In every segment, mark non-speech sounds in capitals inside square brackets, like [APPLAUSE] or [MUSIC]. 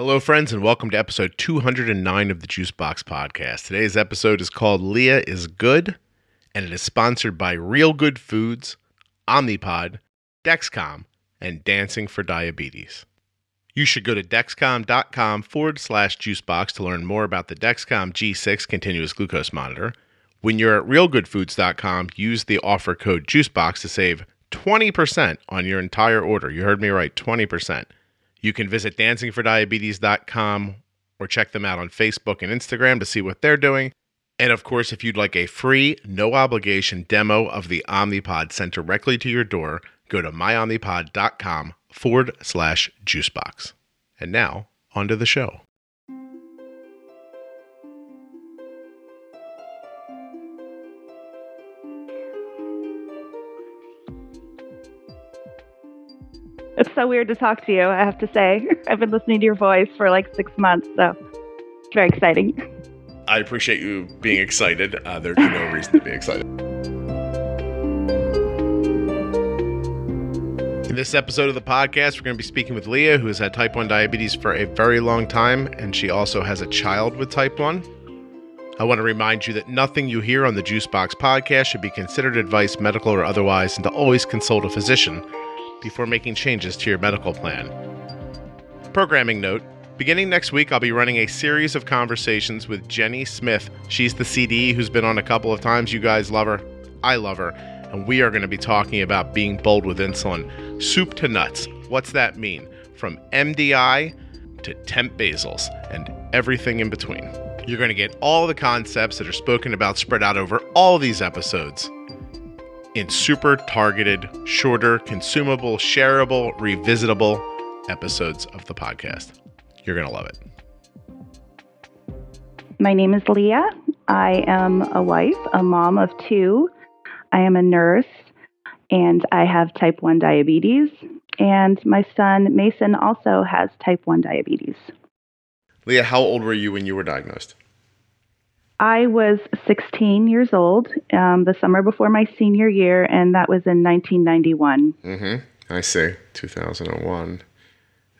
Hello, friends, and welcome to episode 209 of the Juicebox Podcast. Today's episode is called Leah is Good, and it is sponsored by Real Good Foods, Omnipod, Dexcom, and Dancing for Diabetes. You should go to dexcom.com forward slash juicebox to learn more about the Dexcom G6 continuous glucose monitor. When you're at realgoodfoods.com, use the offer code juicebox to save 20% on your entire order. You heard me right, 20%. You can visit dancingfordiabetes.com or check them out on Facebook and Instagram to see what they're doing. And of course, if you'd like a free, no obligation demo of the Omnipod sent directly to your door, go to myomnipod.com forward slash juicebox. And now, on to the show. It's so weird to talk to you, I have to say. [LAUGHS] I've been listening to your voice for like six months, so it's very exciting. I appreciate you being excited. Uh, there's no reason to be excited. In this episode of the podcast, we're going to be speaking with Leah, who has had type 1 diabetes for a very long time, and she also has a child with type 1. I want to remind you that nothing you hear on the Juicebox podcast should be considered advice, medical or otherwise, and to always consult a physician before making changes to your medical plan. Programming note Beginning next week, I'll be running a series of conversations with Jenny Smith. She's the CD who's been on a couple of times. You guys love her. I love her. And we are going to be talking about being bold with insulin. Soup to nuts. What's that mean? From MDI to temp basals and everything in between. You're going to get all the concepts that are spoken about spread out over all these episodes in super targeted, shorter, consumable, shareable, revisitable episodes of the podcast. You're going to love it. My name is Leah. I am a wife, a mom of two. I am a nurse, and I have type 1 diabetes. And my son, Mason, also has type 1 diabetes. Leah, how old were you when you were diagnosed? I was 16 years old um, the summer before my senior year, and that was in 1991. Mm-hmm. I see. 2001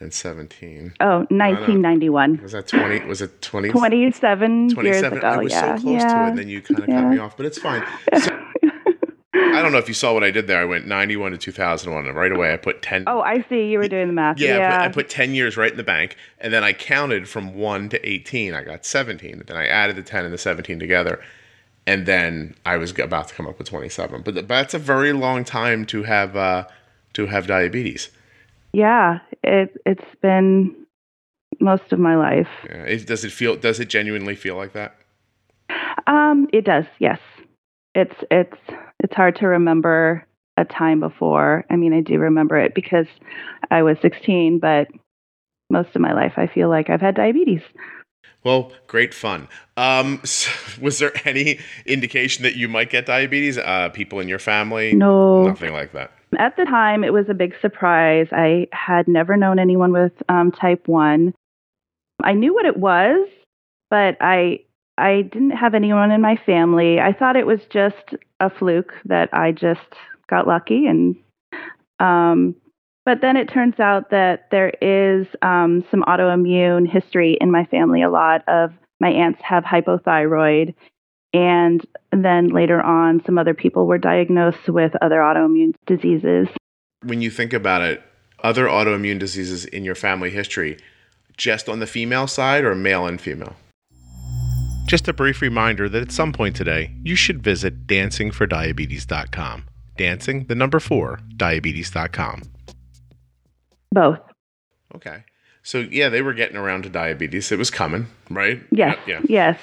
and 17. Oh, 1991. Was that 20? Was it 20? 27, 27. years ago. I was yeah. so close yeah. to it, and then you kind of Yeah. cut me off, but it's fine. So, [LAUGHS] I don't know if you saw what I did there. I went 91 to 2001, and right away I put 10. oh, I see. You were doing the math. yeah, Yeah. I, put, I put 10 years right in the bank, and then I counted from 1 to 18. I got 17. Then I added the 10 and the 17 together, and then I was about to come up with 27. But, but that's a very long time to have uh, to have diabetes. yeah. It, it's been most of my life. Yeah. It, does it feel? Does it genuinely feel like that? Um, it does. Yes. It's it's it's hard to remember a time before. I mean, I do remember it because I was 16, but most of my life I feel like I've had diabetes. Well, great fun. Um, [LAUGHS] so was there any indication that you might get diabetes? Uh, people in your family? No. Nothing like that. At the time, it was a big surprise. I had never known anyone with um, type 1. I knew what it was, but I I didn't have anyone in my family. I thought it was just a fluke that I just got lucky and um but then it turns out that there is um, some autoimmune history in my family. A lot of my aunts have hypothyroid, and then later on, some other people were diagnosed with other autoimmune diseases. When you think about it, other autoimmune diseases in your family history, just on the female side or male and female? Just a brief reminder that at some point today, you should visit dancingfordiabetes.com. Dancing, the number four, diabetes.com. Both. Okay. So, yeah, they were getting around to diabetes. It was coming, right? Yes. Yeah. Yes.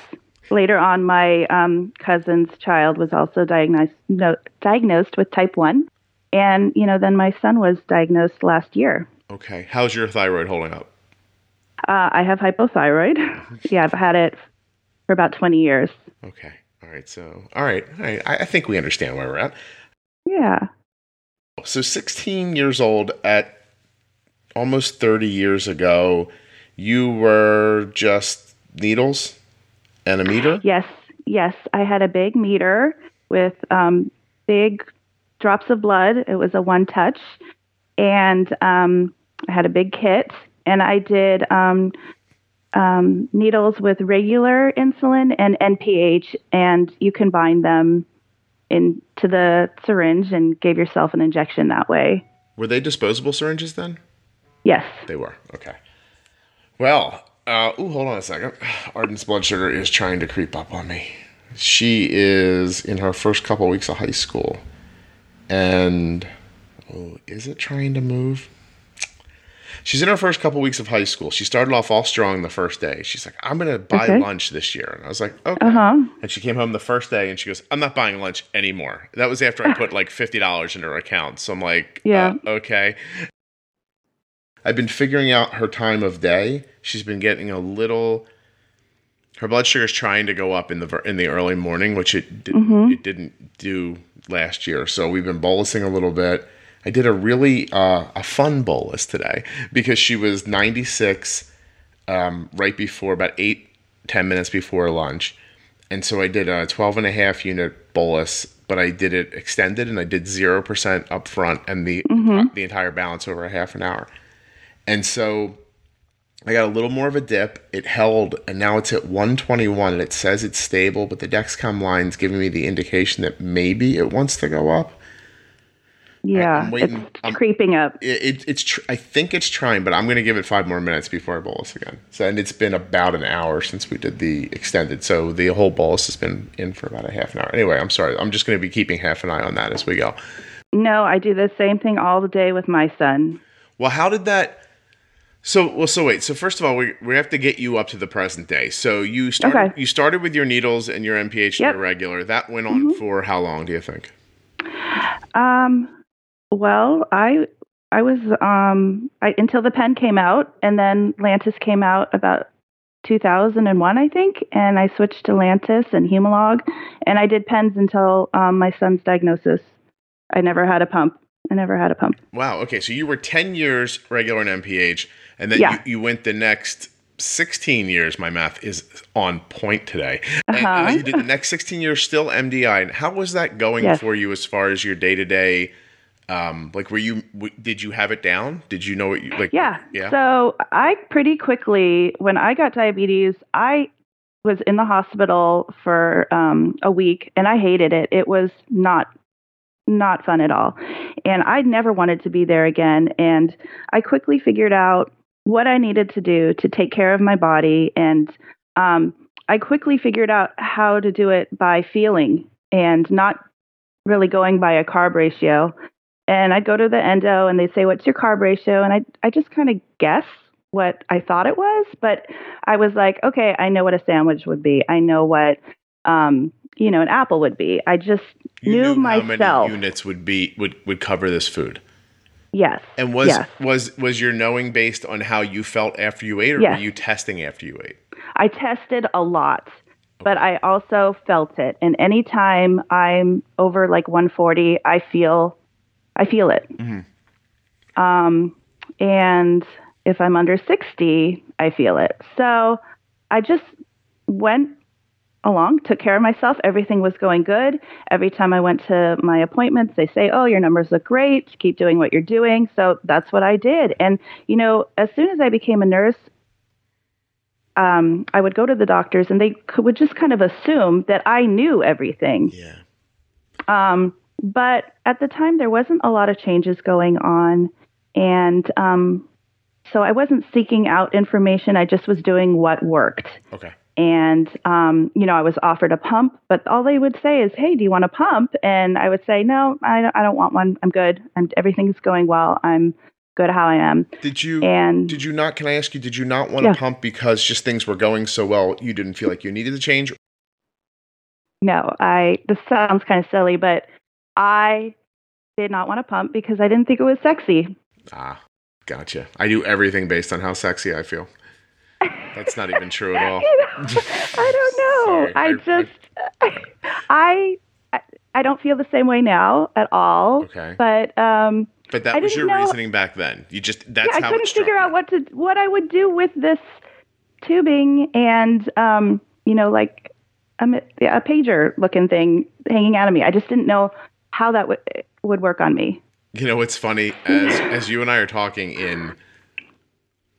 Later on, my um, cousin's child was also diagnosed no, diagnosed with type one, and you know, then my son was diagnosed last year. Okay. How's your thyroid holding up? Uh, I have hypothyroid. [LAUGHS] yeah, I've had it for about twenty years. Okay. All right. So, all right. All right. I, I think we understand where we're at. Yeah. So, 16 years old at almost 30 years ago, you were just needles and a meter? Yes. Yes. I had a big meter with um, big drops of blood. It was a one touch, and um, I had a big kit, and I did um, um, needles with regular insulin and NPH, and you combine them into the syringe and gave yourself an injection that way. Were they disposable syringes then? Yes. They were. Okay. Well, uh, ooh, hold on a second. Arden's blood sugar is trying to creep up on me. She is in her first couple weeks of high school. And, oh, is it trying to move? She's in her first couple weeks of high school. She started off all strong the first day. She's like, I'm going to buy Okay. lunch this year. And I was like, okay. Uh-huh. And she came home the first day and she goes, I'm not buying lunch anymore. That was after I put like $50 in her account. So I'm like, [LAUGHS] Yeah. uh, okay. I've been figuring out her time of day. She's been getting a little. Her blood sugar is trying to go up in the in the early morning, which it did, Mm-hmm. it didn't do last year. So we've been bolusing a little bit. I did a really uh, a fun bolus today because she was 96 um, right before about eight ten minutes before lunch, and so I did a 12 and a half unit bolus, but I did it extended and I did zero percent up front and the the entire balance over a half an hour. And so I got a little more of a dip. It held, and now it's at 121, and it says it's stable, but the Dexcom line's giving me the indication that maybe it wants to go up. Yeah. I'm waiting- It's I'm- creeping up. It, it, it's, tr- I think it's trying, but I'm going to give it five more minutes before I bolus again. So, and it's been about an hour since we did the extended, so the whole bolus has been in for about a half an hour. Anyway, I'm sorry. I'm just going to be keeping half an eye on that as we go. No, I do the same thing all the day with my son. Well, how did that? So, well, so wait. So first of all, we, we have to get you up to the present day. So you started Okay. you started with your needles and your NPH Yep. Mm-hmm. regular. That went on for how long? Do you think? Um, well, I I was um I, until the pen came out, and then Lantus came out about 2001, I think, and I switched to Lantus and Humalog, and I did pens until um, my son's diagnosis. I never had a pump. I never had a pump. Wow. Okay. So you were ten years regular and NPH, and then Yeah. you, you went the next. 16 years, my math is on point today. And, Uh-huh. uh, you did the next 16 years still MDI. And how was that going Yes. for you as far as your day to day? Um, like, were you, w- did you have it down? Did you know what you, like, Yeah. yeah. So I pretty quickly, when I got diabetes, I was in the hospital for um, a week, and I hated it. It was not not fun at all, and I never wanted to be there again. And I quickly figured out what I needed to do to take care of my body, and um, I quickly figured out how to do it by feeling and not really going by a carb ratio and I'd go to the endo and they'd say, What's your carb ratio? And I I just kind of guess what I thought it was, but I was like, Okay, I know what a sandwich would be. I know what um, you know, an apple would be. I just you knew knew how myself. many units would be would would cover this food. yes. And was yes. was was your knowing based on how you felt after you ate, or Yes. were you testing after you ate? I tested a lot, but I also felt it. And anytime I'm over like 140, I feel, I feel it. Um, and if I'm under 60, I feel it. So I just went along, took care of myself. Everything was going good. Every time I went to my appointments, they say, "Oh, your numbers look great. Keep doing what you're doing." So that's what I did. And you know, as soon as I became a nurse, um, I would go to the doctors, and they could, would just kind of assume that I knew everything. Yeah. Um, but at the time, there wasn't a lot of changes going on, and um, so I wasn't seeking out information. I just was doing what worked. Okay. And um, you know, I was offered a pump, but all they would say is, "Hey, do you want a pump?" And I would say, "No, I don't, I don't want one. I'm good. I'm, everything's going well. I'm good how I am." Did you And did you not? Can I ask you? Did you not want Yeah. a pump because just things were going so well? You didn't feel like you needed to change. No, I. This sounds kind of silly, but I did not want to pump because I didn't think it was sexy. Ah, gotcha. I do everything based on how sexy I feel. That's not even true at [LAUGHS] all. I don't know. [LAUGHS] I I- just, [LAUGHS] I, I, I don't feel the same way now at all. Okay. But um, But that I was your know- reasoning back then. You just that's yeah, I how couldn't it figure you. out what to what I would do with this tubing and um, you know, like a, a pager looking thing hanging out of me. I just didn't know how that would would work on me. You know, it's funny as [LAUGHS] as you and I are talking in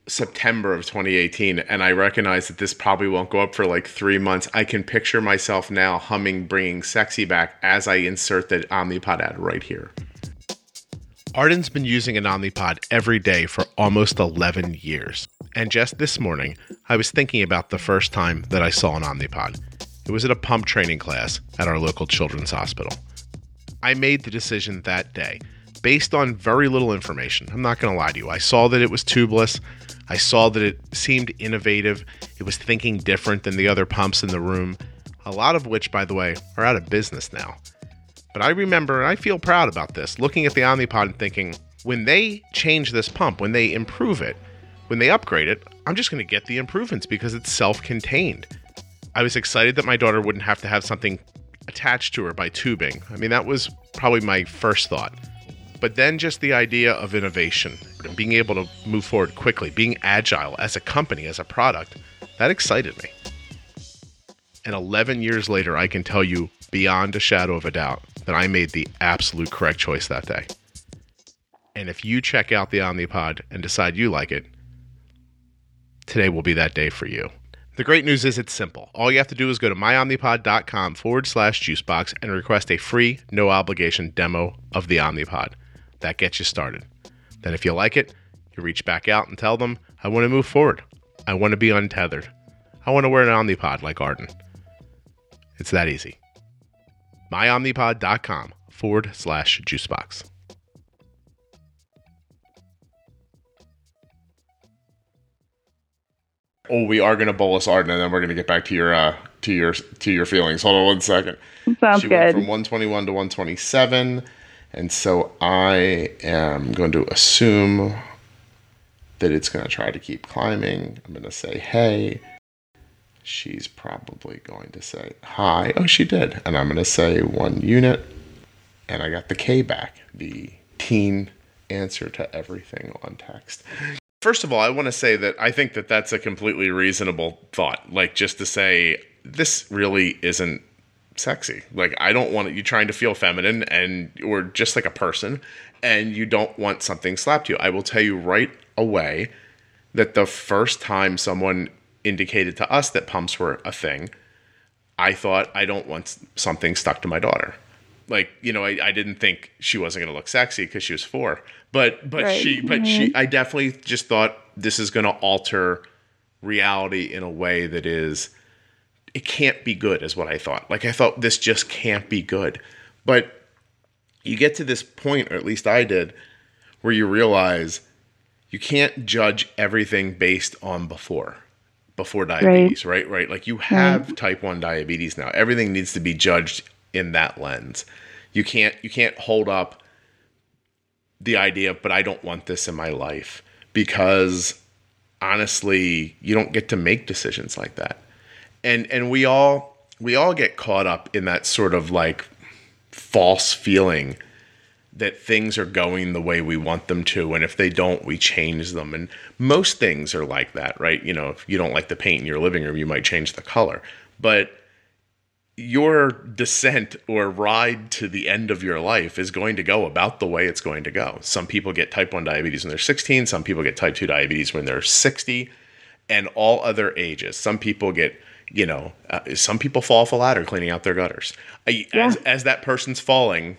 September of 2018, and I recognize that this probably won't go up for like three months. I can picture myself now humming Bringing Sexy Back as I insert the Omnipod ad right here. Arden's been using an Omnipod every day for almost 11 years. And just this morning, I was thinking about the first time that I saw an Omnipod. It was at a pump training class at our local children's hospital. I made the decision that day based on very little information. I'm not going to lie to you. I saw that it was tubeless. I saw that it seemed innovative. It was thinking different than the other pumps in the room, a lot of which, by the way, are out of business now. But I remember, and I feel proud about this, looking at the Omnipod and thinking, when they change this pump, when they improve it, when they upgrade it, I'm just going to get the improvements because it's self contained. I was excited that my daughter wouldn't have to have something attached to her by tubing. I mean, that was probably my first thought. But then just the idea of innovation and being able to move forward quickly, being agile as a company, as a product, that excited me. And 11 years later, I can tell you beyond a shadow of a doubt that I made the absolute correct choice that day. And if you check out the Omnipod and decide you like it, today will be that day for you. The great news is it's simple. All you have to do is go to myomnipod.com forward slash juicebox and request a free, no obligation demo of the Omnipod. That gets you started. Then, if you like it, you reach back out and tell them, I want to move forward. I want to be untethered. I want to wear an Omnipod like Arden. It's that easy. myomnipod.com forward slash juicebox. Oh, we are going to bolus Arden, and then we're going to get back to your uh, to your to your feelings. Hold on one second. Sounds she good. went from 121 to 127, and so I am going to assume that it's going to try to keep climbing. I'm going to say, "Hey." She's probably going to say hi. Oh, she did, and I'm going to say one unit, and I got the K back, the teen answer to everything on text. First of all, I want to say that I think that that's a completely reasonable thought. Like just to say this really isn't sexy. Like I don't want you trying to feel feminine and or just like a person and you don't want something slapped you. I will tell you right away that the first time someone indicated to us that pumps were a thing, I thought I don't want something stuck to my daughter. Like, you know, I, I didn't think she wasn't going to look sexy because she was four, but but Right. she but she mm-hmm. I definitely just thought this is going to alter reality in a way that is it can't be good is what I thought. Like I thought this just can't be good. But you get to this point, or at least I did, where you realize you can't judge everything based on before before diabetes, right? Right. Like you mm-hmm. have type 1 diabetes now. Everything needs to be judged in that lens. You can't you can't hold up the idea of, but I don't want this in my life because honestly, you don't get to make decisions like that. And and we all we all get caught up in that sort of like false feeling that things are going the way we want them to and if they don't we change them. And most things are like that right? You know if you don't like the paint in your living room you might change the color. But your descent or ride to the end of your life is going to go about the way it's going to go. Some people get type 1 diabetes when they're 16 some people get type 2 diabetes when they're 60 and all other ages. Some people get you know uh, some people fall off a ladder cleaning out their gutters. I, as, as that person's falling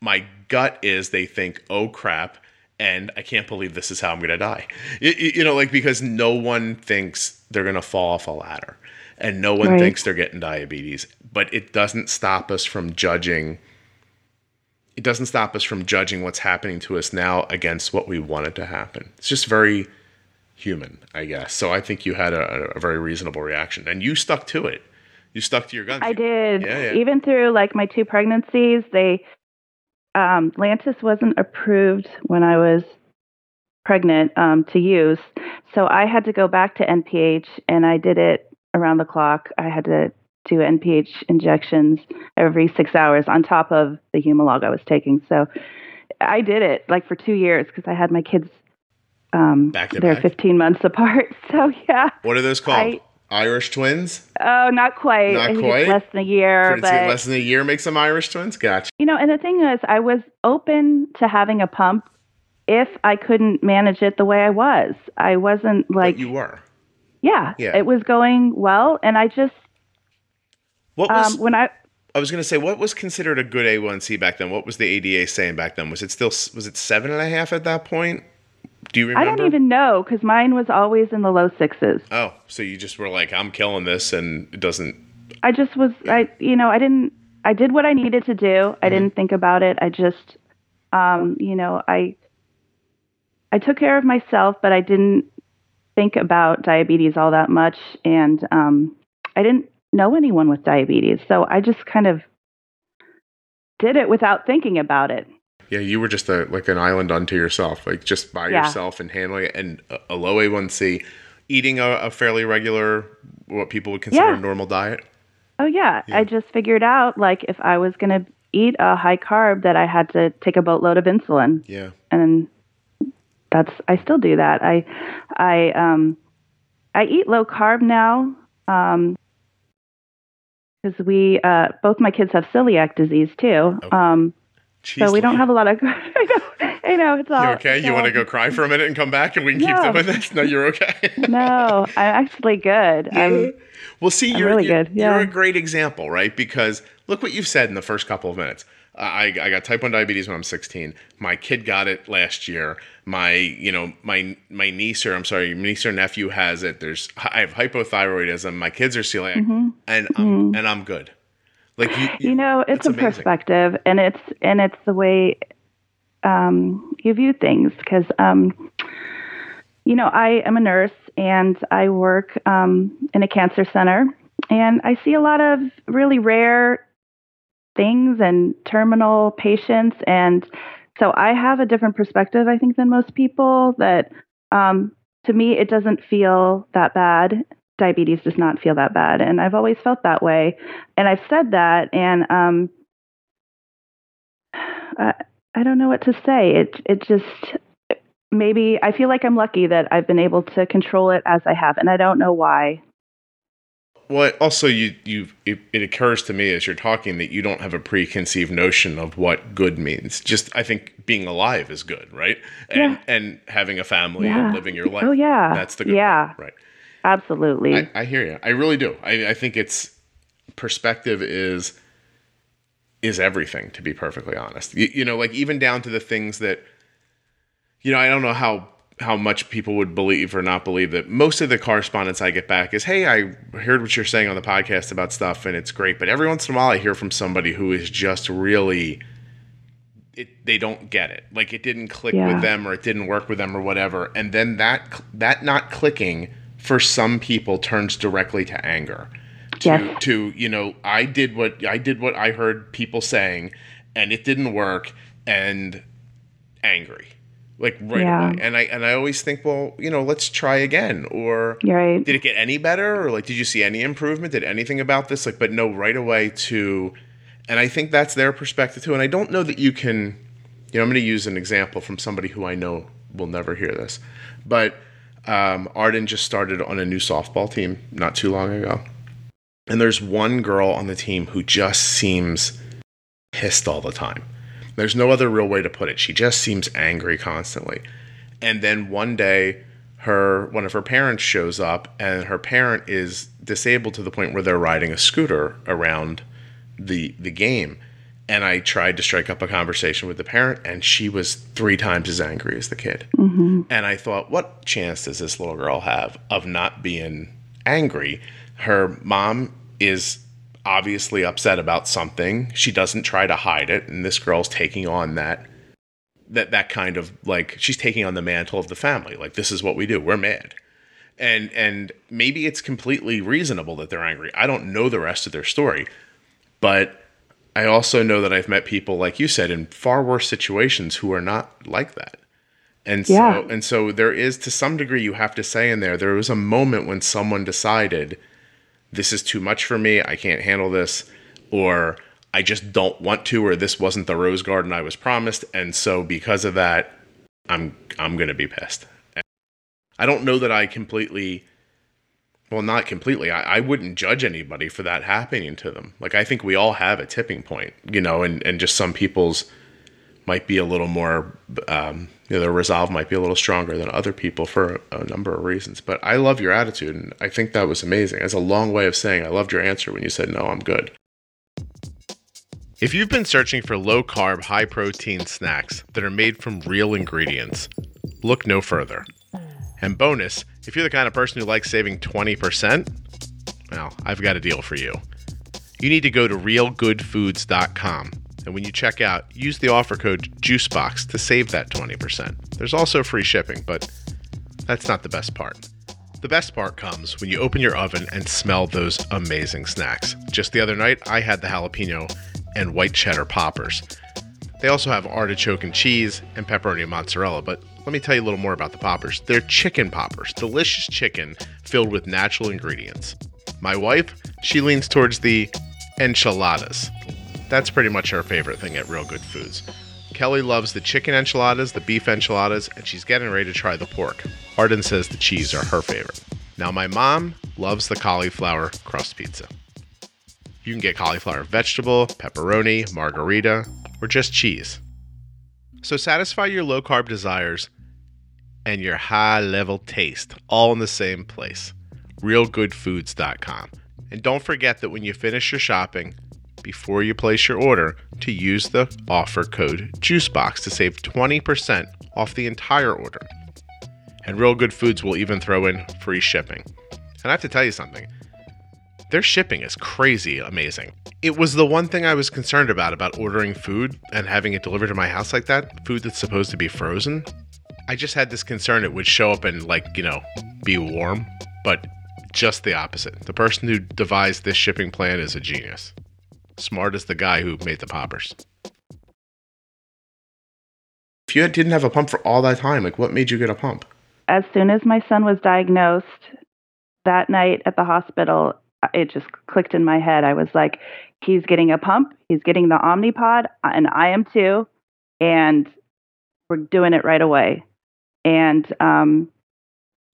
my gut is they think, oh crap, and I can't believe this is how I'm going to die. You, you- you know, like because no one thinks they're going to fall off a ladder and no one Right. thinks they're getting diabetes, but it doesn't stop us from judging. It doesn't stop us from judging what's happening to us now against what we wanted to happen. It's just very human, I guess. So I think you had a, a very reasonable reaction and you stuck to it. You stuck to your guns. I did. Yeah, yeah. Even through like my two pregnancies, they um Lantus wasn't approved when I was pregnant um to use. So I had to go back to NPH and I did it around the clock. I had to do NPH injections every 6 hours on top of the Humalog I was taking. So I did it like for 2 years because I had my kids um Back to they're back? 15 months [LAUGHS] apart. So yeah. What are those called? I- Irish twins? Oh, not quite. Not quite? Less than a year, but less than a year make some Irish twins? Gotcha. You know, and the thing is, I was open to having a pump if I couldn't manage it the way I was. I wasn't like but you were. Yeah, Yeah. it was going well and I just What was um when I I was going to say what was considered a good A1C back then? What was the ADA saying back then? Was it still was it seven and a half at that point? Do you remember? I don't even know cuz mine was always in the low 6s. Oh, so you just were like, I'm killing this, and it doesn't. I just was I you know, I didn't I did what I needed to do. Mm-hmm. I didn't think about it. I just um you know, I I took care of myself, but I didn't think about diabetes all that much and um I didn't know anyone with diabetes. So I just kind of did it without thinking about it. Yeah, you were just a like an island unto yourself, like just by Yeah. yourself and handling it, and a, a low A1C, eating a, a fairly regular, what people would consider Yeah. a normal diet. Oh yeah, Yeah. I just figured out like if I was going to eat a high carb that I had to take a boatload of insulin. Yeah, and that's I still do that. I I um I eat low carb now um because we uh both my kids have celiac disease too. Okay. Um so we don't have a lot of [LAUGHS] I know I know it's all You okay? You want to go cry for a minute and come back, and we can No. keep doing this? No, you're okay. No, I'm actually good. I'm well, see, I'm you're really you're, good, yeah. you're a great example, right? Because look what you've said in the first couple of minutes. I, I got type 1 diabetes when I'm 16. My kid got it last year. My, you know, my my niece or I'm sorry, niece or nephew has it. There's I have hypothyroidism. My kids are celiac, and I'm and I'm good. Like you, Mm-hmm. you know, it's That's a amazing. perspective and it's and it's the way um you view things because um you know, I am a nurse and I work um, in a cancer center, and I see a lot of really rare things and terminal patients. And so I have a different perspective, I think, than most people. That um, to me, it doesn't feel that bad. Diabetes does not feel that bad. And I've always felt that way. And I've said that, and um, I, I don't know what to say. It, it just, maybe I feel like I'm lucky that I've been able to control it as I have, and I don't know why. Well, also you you it, it occurs to me as you're talking that you don't have a preconceived notion of what good means. Just I think being alive is good, right? And Yeah. and having a family Yeah. and living your life. Oh yeah, That's the good yeah, part, right? absolutely. I, I hear you. I really do. I, I think it's perspective is is everything. To be perfectly honest, you, you know, like even down to the things that you know. I don't know how how much people would believe or not believe that most of the correspondence I get back is, "Hey, I heard what you're saying on the podcast about stuff, and it's great." But every once in a while, I hear from somebody who is just really. It, they don't get it like it didn't click Yeah. with them or it didn't work with them or whatever and then that that not clicking for some people turns directly to anger to Yes. to you know I did what I did what I heard people saying and it didn't work and angry like right Yeah. away. And I and I always think well you know let's try again. Or right. did it get any better? Or like did you see any improvement? Did anything about this? Like but no right away to and i think that's their perspective too. And i don't know that you can you know i'm going to use an example from somebody who i know will never hear this but um, arden just started on a new softball team not too long ago. And there's one girl on the team who just seems pissed all the time there's no other real way to put it she just seems angry constantly and then one day her one of her parents shows up and her parent is disabled to the point where they're riding a scooter around the the game and I tried to strike up a conversation with the parent and she was 3 times as angry as the kid. hmm And I thought what chance does this little girl have of not being angry? Her mom is obviously upset about something. She doesn't try to hide it and this girl's taking on that that that kind of like she's taking on the mantle of the family. Like this is what we do. We're mad. And and maybe it's completely reasonable that they're angry. I don't know the rest of their story. But I also know that I've met people like you said in far worse situations who are not like that. And so and so there is to some degree you have to say in there there was a moment when someone decided this is too much for me. I can't handle this or I just don't want to or this wasn't the rose garden I was promised and so because of that I'm I'm to be pissed. And I don't know that I completely well not completely. I, I wouldn't judge anybody for that happening to them. Like I think we all have a tipping point, you know, and and just some people's might be a little more, um, you know, their resolve might be a little stronger than other people for a, number of reasons. But I love your attitude, and I think that was amazing. That's a long way of saying I loved your answer when you said, no, I'm good. If you've been searching for low carb, high protein snacks that are made from real ingredients, look no further. And bonus, if you're the kind of person who likes saving 20%, well, I've got a deal for you. You need to go to realgoodfoods.com. And when you check out, use the offer code JUICEBOX to save that 20%. There's also free shipping, but that's not the best part. The best part comes when you open your oven and smell those amazing snacks. Just the other night, I had the jalapeno and white cheddar poppers. They also have artichoke and cheese and pepperoni and mozzarella, but let me tell you a little more about the poppers. They're chicken poppers, delicious chicken filled with natural ingredients. My wife, she leans towards the enchiladas. That's pretty much her favorite thing at Real Good Foods. Kelly loves the chicken enchiladas, the beef enchiladas, and she's getting ready to try the pork. Arden says the cheese are her favorite. Now, my mom loves the cauliflower crust pizza. You can get cauliflower vegetable, pepperoni, margherita, or just cheese. So satisfy your low carb desires and your high level taste all in the same place realgoodfoods.com. And don't forget that when you finish your shopping, before you place your order, to use the offer code JUICEBOX to save 20% off the entire order. And Real Good Foods will even throw in free shipping. And I have to tell you something their shipping is crazy amazing. It was the one thing I was concerned about about ordering food and having it delivered to my house like that, food that's supposed to be frozen. I just had this concern it would show up and like, you know, be warm, but just the opposite. The person who devised this shipping plan is a genius. Smart as the guy who made the poppers. If you didn't have a pump for all that time, like what made you get a pump? As soon as my son was diagnosed that night at the hospital, it just clicked in my head. I was like, he's getting a pump, he's getting the Omnipod, and I am too. And we're doing it right away. And um,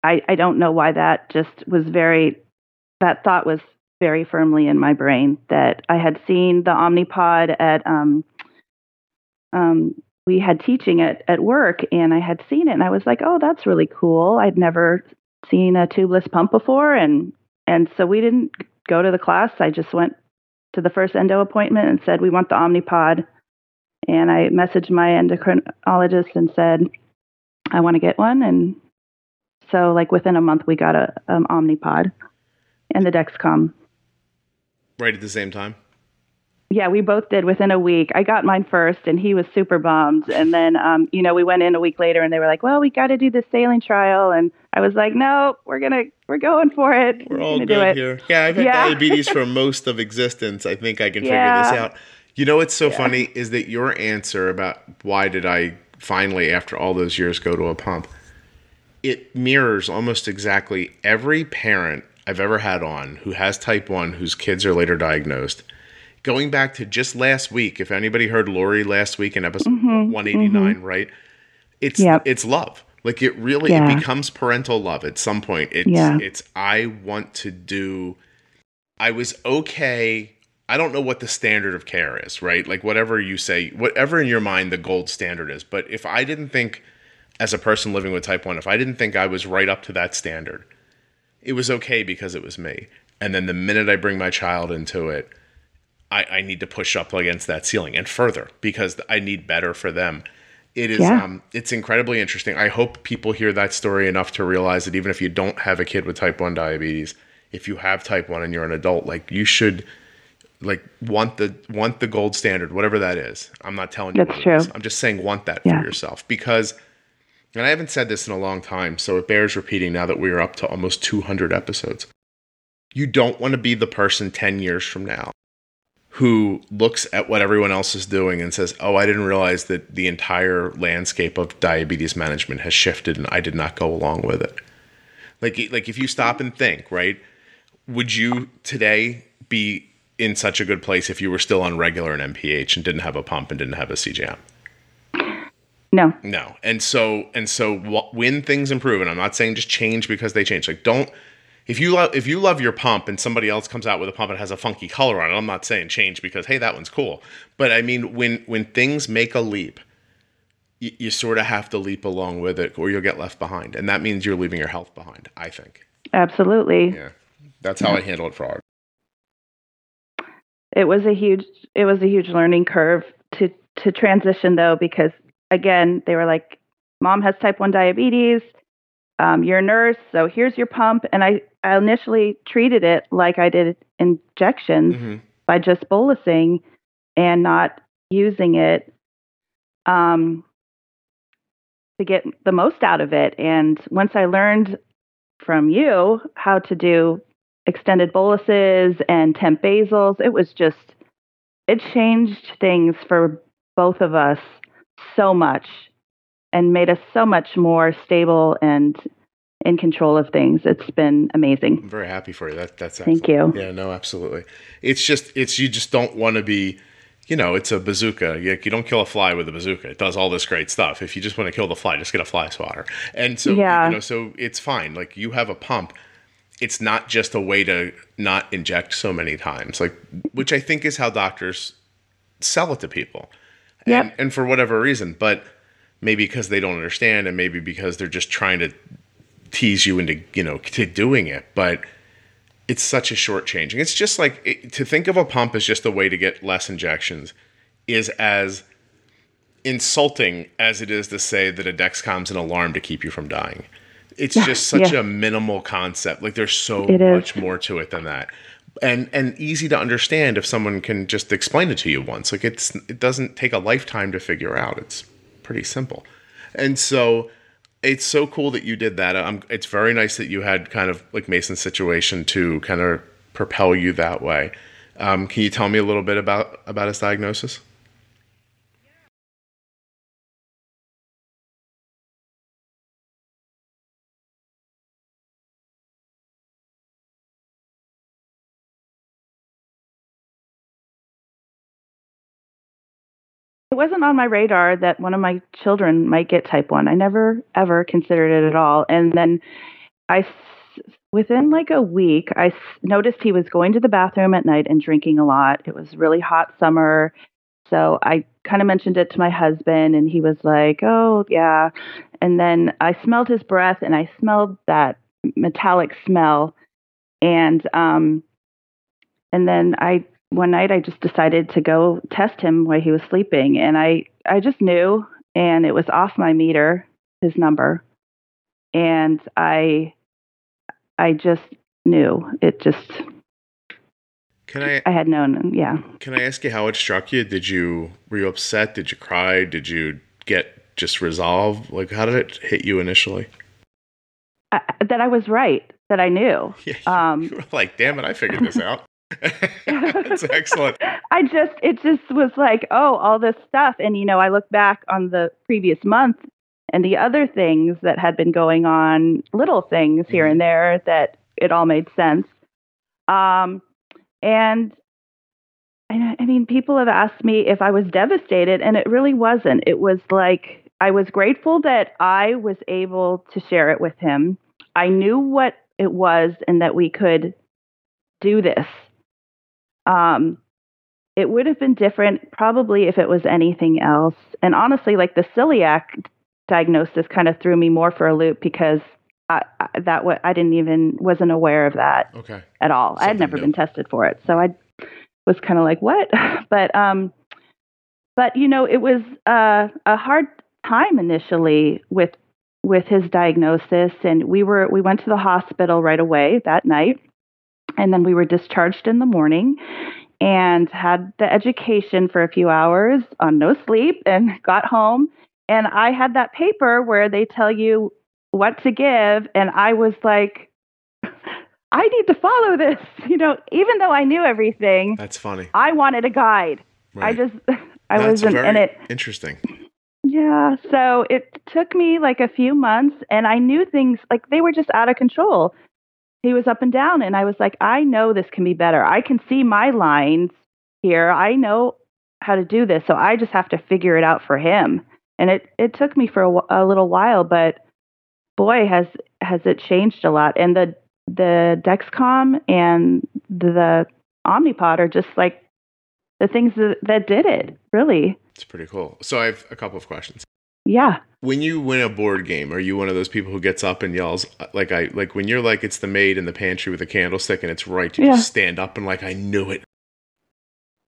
I, I don't know why that just was very, that thought was very firmly in my brain that I had seen the Omnipod at, um, um, we had teaching at, at work and I had seen it and I was like, oh, that's really cool. I'd never seen a tubeless pump before. And and so we didn't go to the class. I just went to the first endo appointment and said, We want the Omnipod. And I messaged my endocrinologist and said, I want to get one. And so, like, within a month, we got a um, Omnipod and the Dexcom. Right at the same time? Yeah, we both did within a week. I got mine first, and he was super bummed. And then, um, you know, we went in a week later, and they were like, "Well, we got to do the saline trial." And I was like, "No, we're gonna, we're going for it. We're, we're all good here." Yeah, I've had yeah. diabetes for [LAUGHS] most of existence. I think I can figure yeah. this out. You know what's so yeah. funny is that your answer about why did I finally, after all those years, go to a pump? It mirrors almost exactly every parent I've ever had on who has type one, whose kids are later diagnosed going back to just last week, if anybody heard Lori last week in episode mm-hmm, 189, mm-hmm. right? It's yep. it's love. Like it really yeah. it becomes parental love at some point. It's yeah. it's I want to do I was okay. I don't know what the standard of care is, right? Like whatever you say, whatever in your mind the gold standard is. But if I didn't think as a person living with type 1, if I didn't think I was right up to that standard, it was okay because it was me. And then the minute I bring my child into it, I, I need to push up against that ceiling and further because I need better for them. It is yeah. um, it's incredibly interesting. I hope people hear that story enough to realize that even if you don't have a kid with type 1 diabetes, if you have type 1 and you're an adult, like you should like want the want the gold standard, whatever that is. I'm not telling you That's true. I'm just saying want that yeah. for yourself because and I haven't said this in a long time, so it bears repeating now that we're up to almost 200 episodes. You don't want to be the person 10 years from now who looks at what everyone else is doing and says, "Oh, I didn't realize that the entire landscape of diabetes management has shifted and I did not go along with it." Like like if you stop and think, right? Would you today be in such a good place if you were still on regular and NPH and didn't have a pump and didn't have a CGM? No. No. And so and so when things improve and I'm not saying just change because they change. Like don't if you love if you love your pump and somebody else comes out with a pump and has a funky color on it, I'm not saying change because hey, that one's cool. But I mean when when things make a leap, you, you sort of have to leap along with it or you'll get left behind. And that means you're leaving your health behind, I think. Absolutely. Yeah. That's how I handle it for it was a huge it was a huge learning curve to to transition though because again they were like mom has type 1 diabetes um, you're a nurse so here's your pump and I, I initially treated it like i did injections mm-hmm. by just bolusing and not using it um, to get the most out of it and once i learned from you how to do extended boluses and temp basals. It was just, it changed things for both of us so much and made us so much more stable and in control of things. It's been amazing. I'm very happy for you. That that's excellent. thank you. Yeah, no, absolutely. It's just it's you just don't want to be, you know, it's a bazooka. You, you don't kill a fly with a bazooka. It does all this great stuff. If you just want to kill the fly, just get a fly swatter. And so yeah. you know, so it's fine. Like you have a pump it's not just a way to not inject so many times, like which I think is how doctors sell it to people. Yep. And, and for whatever reason, but maybe because they don't understand and maybe because they're just trying to tease you into, you know, to doing it. But it's such a short changing. It's just like it, to think of a pump as just a way to get less injections is as insulting as it is to say that a Dexcom's an alarm to keep you from dying it's yeah, just such yeah. a minimal concept. Like there's so it much is. more to it than that. And and easy to understand if someone can just explain it to you once. Like it's it doesn't take a lifetime to figure out. It's pretty simple. And so it's so cool that you did that. Um, it's very nice that you had kind of like Mason's situation to kind of propel you that way. Um, can you tell me a little bit about about his diagnosis? Wasn't on my radar that one of my children might get type 1. I never ever considered it at all. And then I within like a week, I noticed he was going to the bathroom at night and drinking a lot. It was really hot summer. So I kind of mentioned it to my husband, and he was like, Oh, yeah. And then I smelled his breath and I smelled that metallic smell. And, um, and then I one night I just decided to go test him while he was sleeping and I I just knew and it was off my meter his number and I I just knew. It just can I I had known yeah. Can I ask you how it struck you? Did you were you upset? Did you cry? Did you get just resolved? Like how did it hit you initially? I, that I was right that I knew. [LAUGHS] Yeah, um, [LAUGHS] you were like damn it I figured this out That's excellent. I just, it just was like, oh, all this stuff. And, you know, I look back on the previous month and the other things that had been going on, little things here mm-hmm. and there that it all made sense. Um, and I mean, people have asked me if I was devastated, and it really wasn't. It was like I was grateful that I was able to share it with him. I knew what it was and that we could do this um, it would have been different probably if it was anything else. And honestly, like the celiac diagnosis kind of threw me more for a loop because I, I, that w- I didn't even wasn't aware of that okay. at all. Something I had never been tested for it, so I was kind of like, what? [LAUGHS] but um, but you know, it was uh, a hard time initially with with his diagnosis, and we were we went to the hospital right away that night and then we were discharged in the morning and had the education for a few hours on no sleep and [LAUGHS] got home. And I had that paper where they tell you what to give. And I was like, [LAUGHS] I need to follow this. [LAUGHS] You know, even though I knew everything. That's funny. I wanted a guide. Right. I just, I That's wasn't in it. Interesting. Yeah. So it took me like a few months and I knew things like they were just out of control he was up and down and i was like i know this can be better. I can see my lines here. I know how to do this so i just have to figure it out for him. And it it took me for a, a little while but boy has has it changed a lot. And the the dexcom and the omnipod are just like the things that, that did it really. It's pretty cool. So i have a couple of questions yeah. When you win a board game, are you one of those people who gets up and yells like I like when you're like it's the maid in the pantry with a candlestick and it's right, you Yeah. just stand up and like I knew it.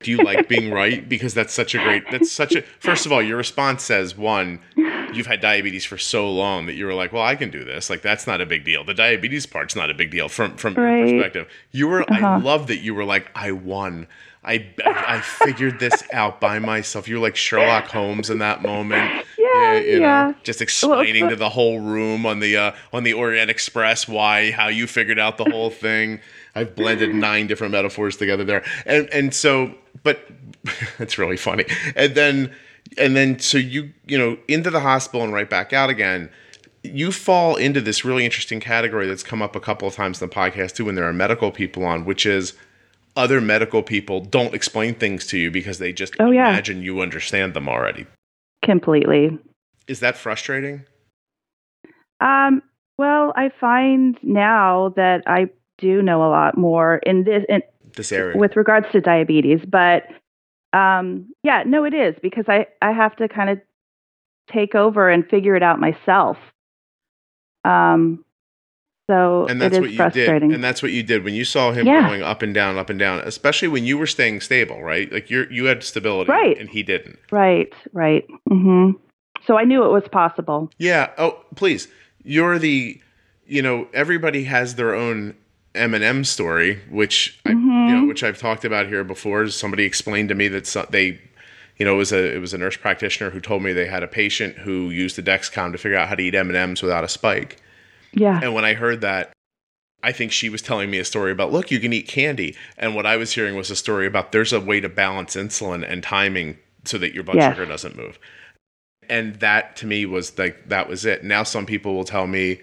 Do you like being right? [LAUGHS] Because that's such a great that's such a first of all, your response says one, you've had diabetes for so long that you were like, Well, I can do this. Like that's not a big deal. The diabetes part's not a big deal from from Right. your perspective. You were I Uh-huh. love that you were like, I won. I, I figured this out by myself. You're like Sherlock Holmes in that moment. [LAUGHS] Yeah, you know, yeah. just explaining Well, to the whole room on the uh, on the Orient Express why how you figured out the whole thing. I've blended nine different metaphors together there, and and so, but [LAUGHS] it's really funny. And then and then so you you know into the hospital and right back out again. You fall into this really interesting category that's come up a couple of times in the podcast too when there are medical people on, which is other medical people don't explain things to you because they just Oh, yeah. imagine you understand them already. Completely. Is that frustrating? Um, well, I find now that I do know a lot more in this in, This area. with regards to diabetes, but um, yeah, no, it is because I I have to kind of take over and figure it out myself. Um, so and that's it what you frustrating. did and that's what you did when you saw him Yeah. going up and down up and down especially when you were staying stable right like you're you had stability Right. and he didn't right, right. Mm-hmm. So I knew it was possible. yeah oh please you're the you know everybody has their own m&m story which I, you Mm-hmm. know which i've talked about here before somebody explained to me that so, they you know it was a it was a nurse practitioner who told me they had a patient who used the dexcom to figure out how to eat m&ms without a spike Yeah, And when I heard that, I think she was telling me a story about, look, you can eat candy. And what I was hearing was a story about there's a way to balance insulin and timing so that your blood Yes. sugar doesn't move. And that to me was like that was it. Now some people will tell me,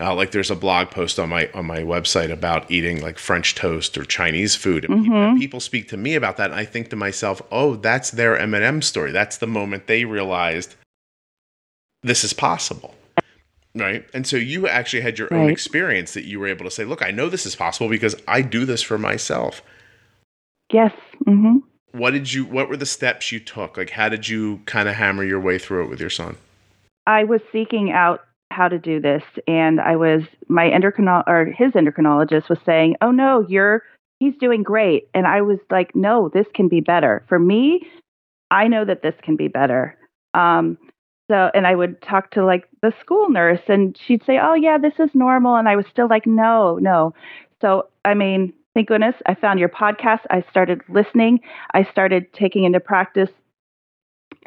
uh, like there's a blog post on my on my website about eating like French toast or Chinese food, and, people, and people speak to me about that, and I think to myself, oh, that's their M and M story. That's the moment they realized this is possible. Right. And so you actually had your own experience that you were able to say, look, I know this is possible because I do this for myself. yes. hmm What did you, what were the steps you took? Like, how did you kind of hammer your way through it with your son? I was seeking out how to do this, and I was my endocrino or his endocrinologist was saying, "Oh no, you're he's doing great," and I was like, "No, this can be better for me. I know that this can be better." Um, so, and I would talk to like the school nurse, and she'd say, "Oh yeah, this is normal," and I was still like, "No, no." So, I mean, thank goodness I found your podcast. I started listening. I started taking into practice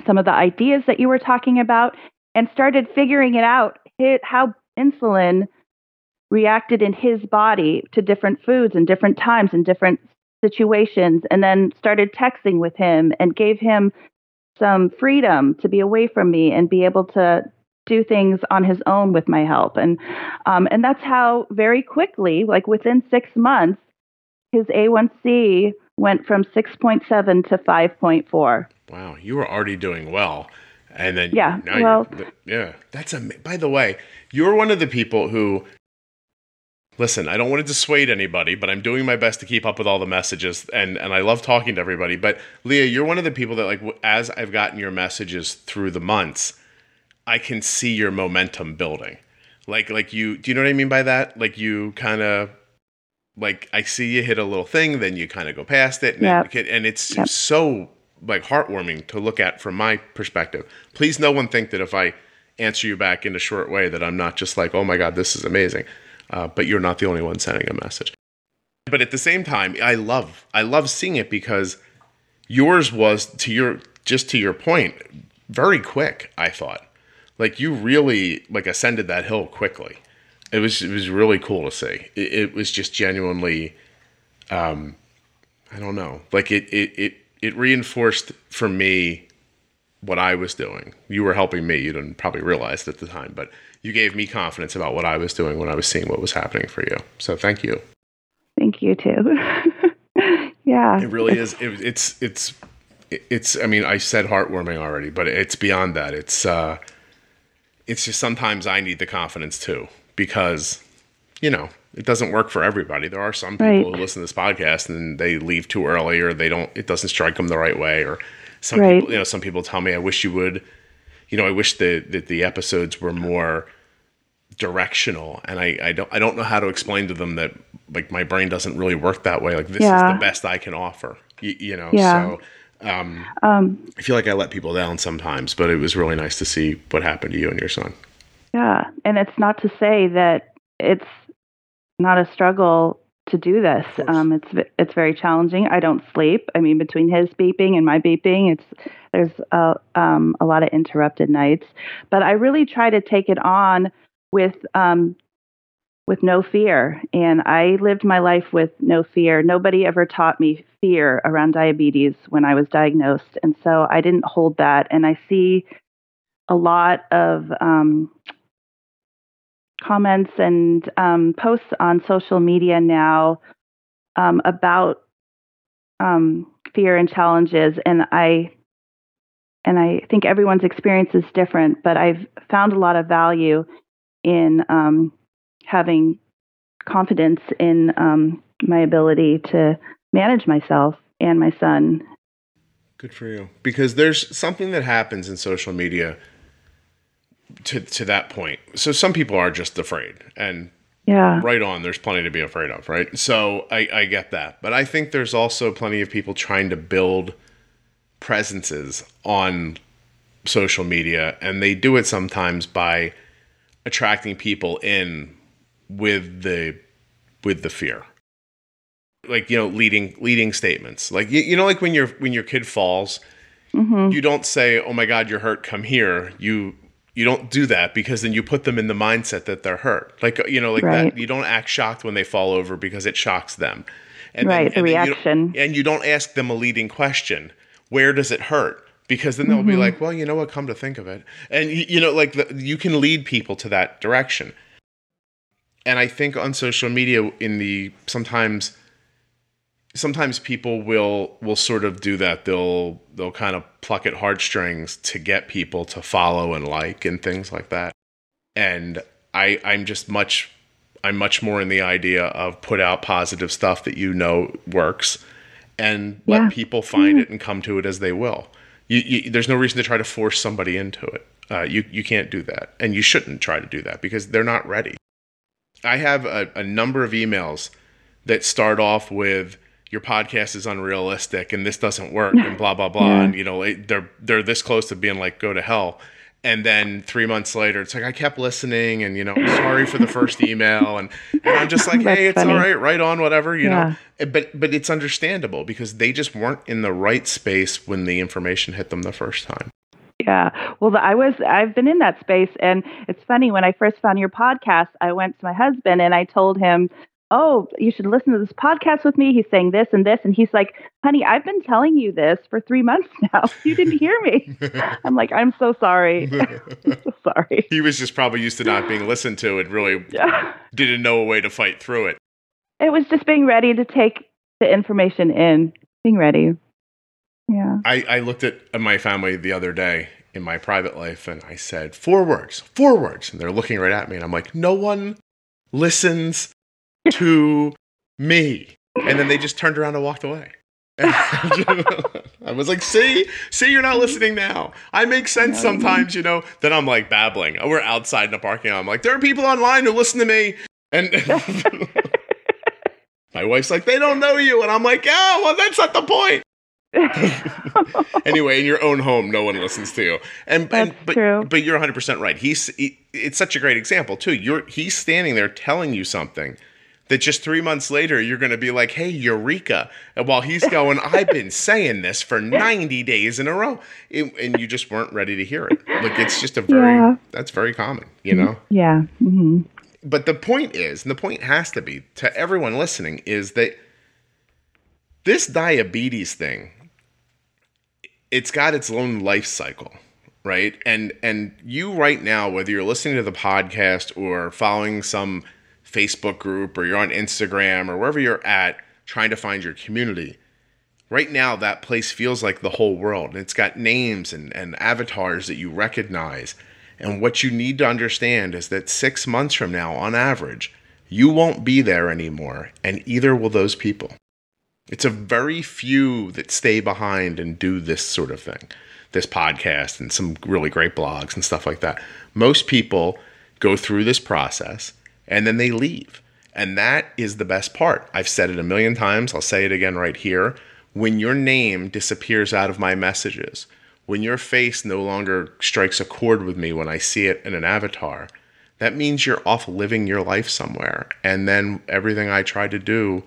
some of the ideas that you were talking about and started figuring it out how insulin reacted in his body to different foods and different times and different situations and then started texting with him and gave him some freedom to be away from me and be able to do things on his own with my help and um, and that's how very quickly like within six months his a1c went from 6.7 to 5.4 Wow. You were already doing well. And then, Yeah, well- yeah, that's a, by the way, you're one of the people who, listen, I don't want to dissuade anybody, but I'm doing my best to keep up with all the messages and, and I love talking to everybody. But Leah, you're one of the people that like, as I've gotten your messages through the months, I can see your momentum building. Like, like you, do you know what I mean by that? Like you kind of, like I see you hit a little thing, then you kind of go past it, and, Yep. it, and it's Yep. so like heartwarming to look at from my perspective. Please, no one think that if I answer you back in a short way that I'm not just like, oh my god, this is amazing. Uh, but you're not the only one sending a message. But at the same time, I love I love seeing it because yours was to your just to your point, very quick. I thought, like you really like ascended that hill quickly. It was it was really cool to see. It, it was just genuinely, um, I don't know, like it it it it reinforced for me what I was doing. You were helping me. You didn't probably realize it at the time, but you gave me confidence about what I was doing when I was seeing what was happening for you. So thank you. thank you too [LAUGHS] yeah It really is. It, it's it's it's. I mean, I said heartwarming already, but it's beyond that. It's uh, it's just sometimes I need the confidence too because you know it doesn't work for everybody. There are some people Right. who listen to this podcast and they leave too early or they don't. It doesn't strike them the right way or some Right. people. You know, some people tell me, "I wish you would." you know, I wish that that the episodes were more directional and I, I don't I don't know how to explain to them that like my brain doesn't really work that way. Like this Yeah. is the best I can offer. You, you know, Yeah. so um, Um, I feel like I let people down sometimes, but it was really nice to see what happened to you and your son. yeah, and it's not to say that it's not a struggle to do this. Um, it's it's very challenging. I don't sleep. I mean, between his beeping and my beeping, it's there's a um, a lot of interrupted nights. But I really try to take it on with um, with no fear, and I lived my life with no fear. Nobody ever taught me fear around diabetes when I was diagnosed, and so I didn't hold that. And I see a lot of um, comments and um, posts on social media now um, about um, fear and challenges, and I and I think everyone's experience is different, but I've found a lot of value in um, having confidence in um, my ability to manage myself and my son. Good for you. Because there's something that happens in social media to to that point. So some people are just afraid and Yeah, right on there's plenty to be afraid of right so I, I get that but i think there's also plenty of people trying to build presences on social media and they do it sometimes by attracting people in with the with the fear like you know leading leading statements like you, you know like when your when your kid falls hmm you don't say, "Oh my God, you're hurt. Come here." You you don't do that because then you put them in the mindset that they're hurt. Like you know, like Right. that. You don't act shocked when they fall over because it shocks them. And Right, the and you reaction. and you don't ask them a leading question. Where does it hurt? Because then they'll be mm-hmm. like, "Well, you know what? Come to think of it," and you, you know, like the, you can lead people to that direction. And I think on social media, in the sometimes sometimes people will will sort of do that. They'll they'll kind of pluck at heartstrings to get people to follow and like and things like that. And i i'm just much i'm much more in the idea of put out positive stuff that you know works and let people find it and come to it as they will you, you there's no reason to try to force somebody into it. Uh, you you can't do that. And you shouldn't try to do that because they're not ready. I have a, a number of emails that start off with your podcast is unrealistic and this doesn't work and [LAUGHS] blah blah blah. Yeah. and you know it, they're they're this close to being like go to hell and then three months later it's like i kept listening and you know sorry for the first email and, and i'm just like [LAUGHS] hey it's funny. all right right on whatever you Yeah. know but but it's understandable because they just weren't in the right space when the information hit them the first time Yeah. Well, I was, I've been in that space. And it's funny, when I first found your podcast, I went to my husband and I told him, Oh, you should listen to this podcast with me. He's saying this and this. And he's like, Honey, I've been telling you this for three months [LAUGHS] now. You didn't hear me. [LAUGHS] I'm like, I'm so sorry. I'm [LAUGHS] so sorry. he was just probably used to not being listened to and really Yeah. didn't know a way to fight through it It was just being ready to take the information in, being ready. Yeah. I, I looked at my family the other day in my private life and I said, four words, four words. And they're looking right at me and I'm like, no one listens to me. And then they just turned around and walked away. [LAUGHS] I was like, see, see, you're not listening now. I make sense sometimes, you know. Then I'm like babbling. We're outside in the parking lot. I'm like, there are people online who listen to me. And [LAUGHS] my wife's like, they don't know you. And I'm like, oh, well, that's not the point [LAUGHS] anyway, in your own home, no one listens to you. And, and but true. but you're 100 percent right. He's he, it's such a great example too. You're he's standing there telling you something that just three months later you're going to be like, "Hey, Eureka!" And while he's going, [LAUGHS] "I've been saying this for 90 days in a row," It- and you just weren't ready to hear it. Like it's just a very Yeah. that's very common, you know yeah. hmm but the point is, and the point has to be to everyone listening, is that this diabetes thing, it's got its own life cycle, right? And and you right now, whether you're listening to the podcast or following some Facebook group or you're on Instagram or wherever you're at trying to find your community, right now that place feels like the whole world. And it's got names and, and avatars that you recognize. And what you need to understand is that six months from now, on average, you won't be there anymore, and either will those people. It's a very few that stay behind and do this sort of thing. this podcast and some really great blogs and stuff like that. Most people go through this process and then they leave. And that is the best part. I've said it a million times. I'll say it again right here. When your name disappears out of my messages, when your face no longer strikes a chord with me when I see it in an avatar, that means you're off living your life somewhere. And then everything I tried to do,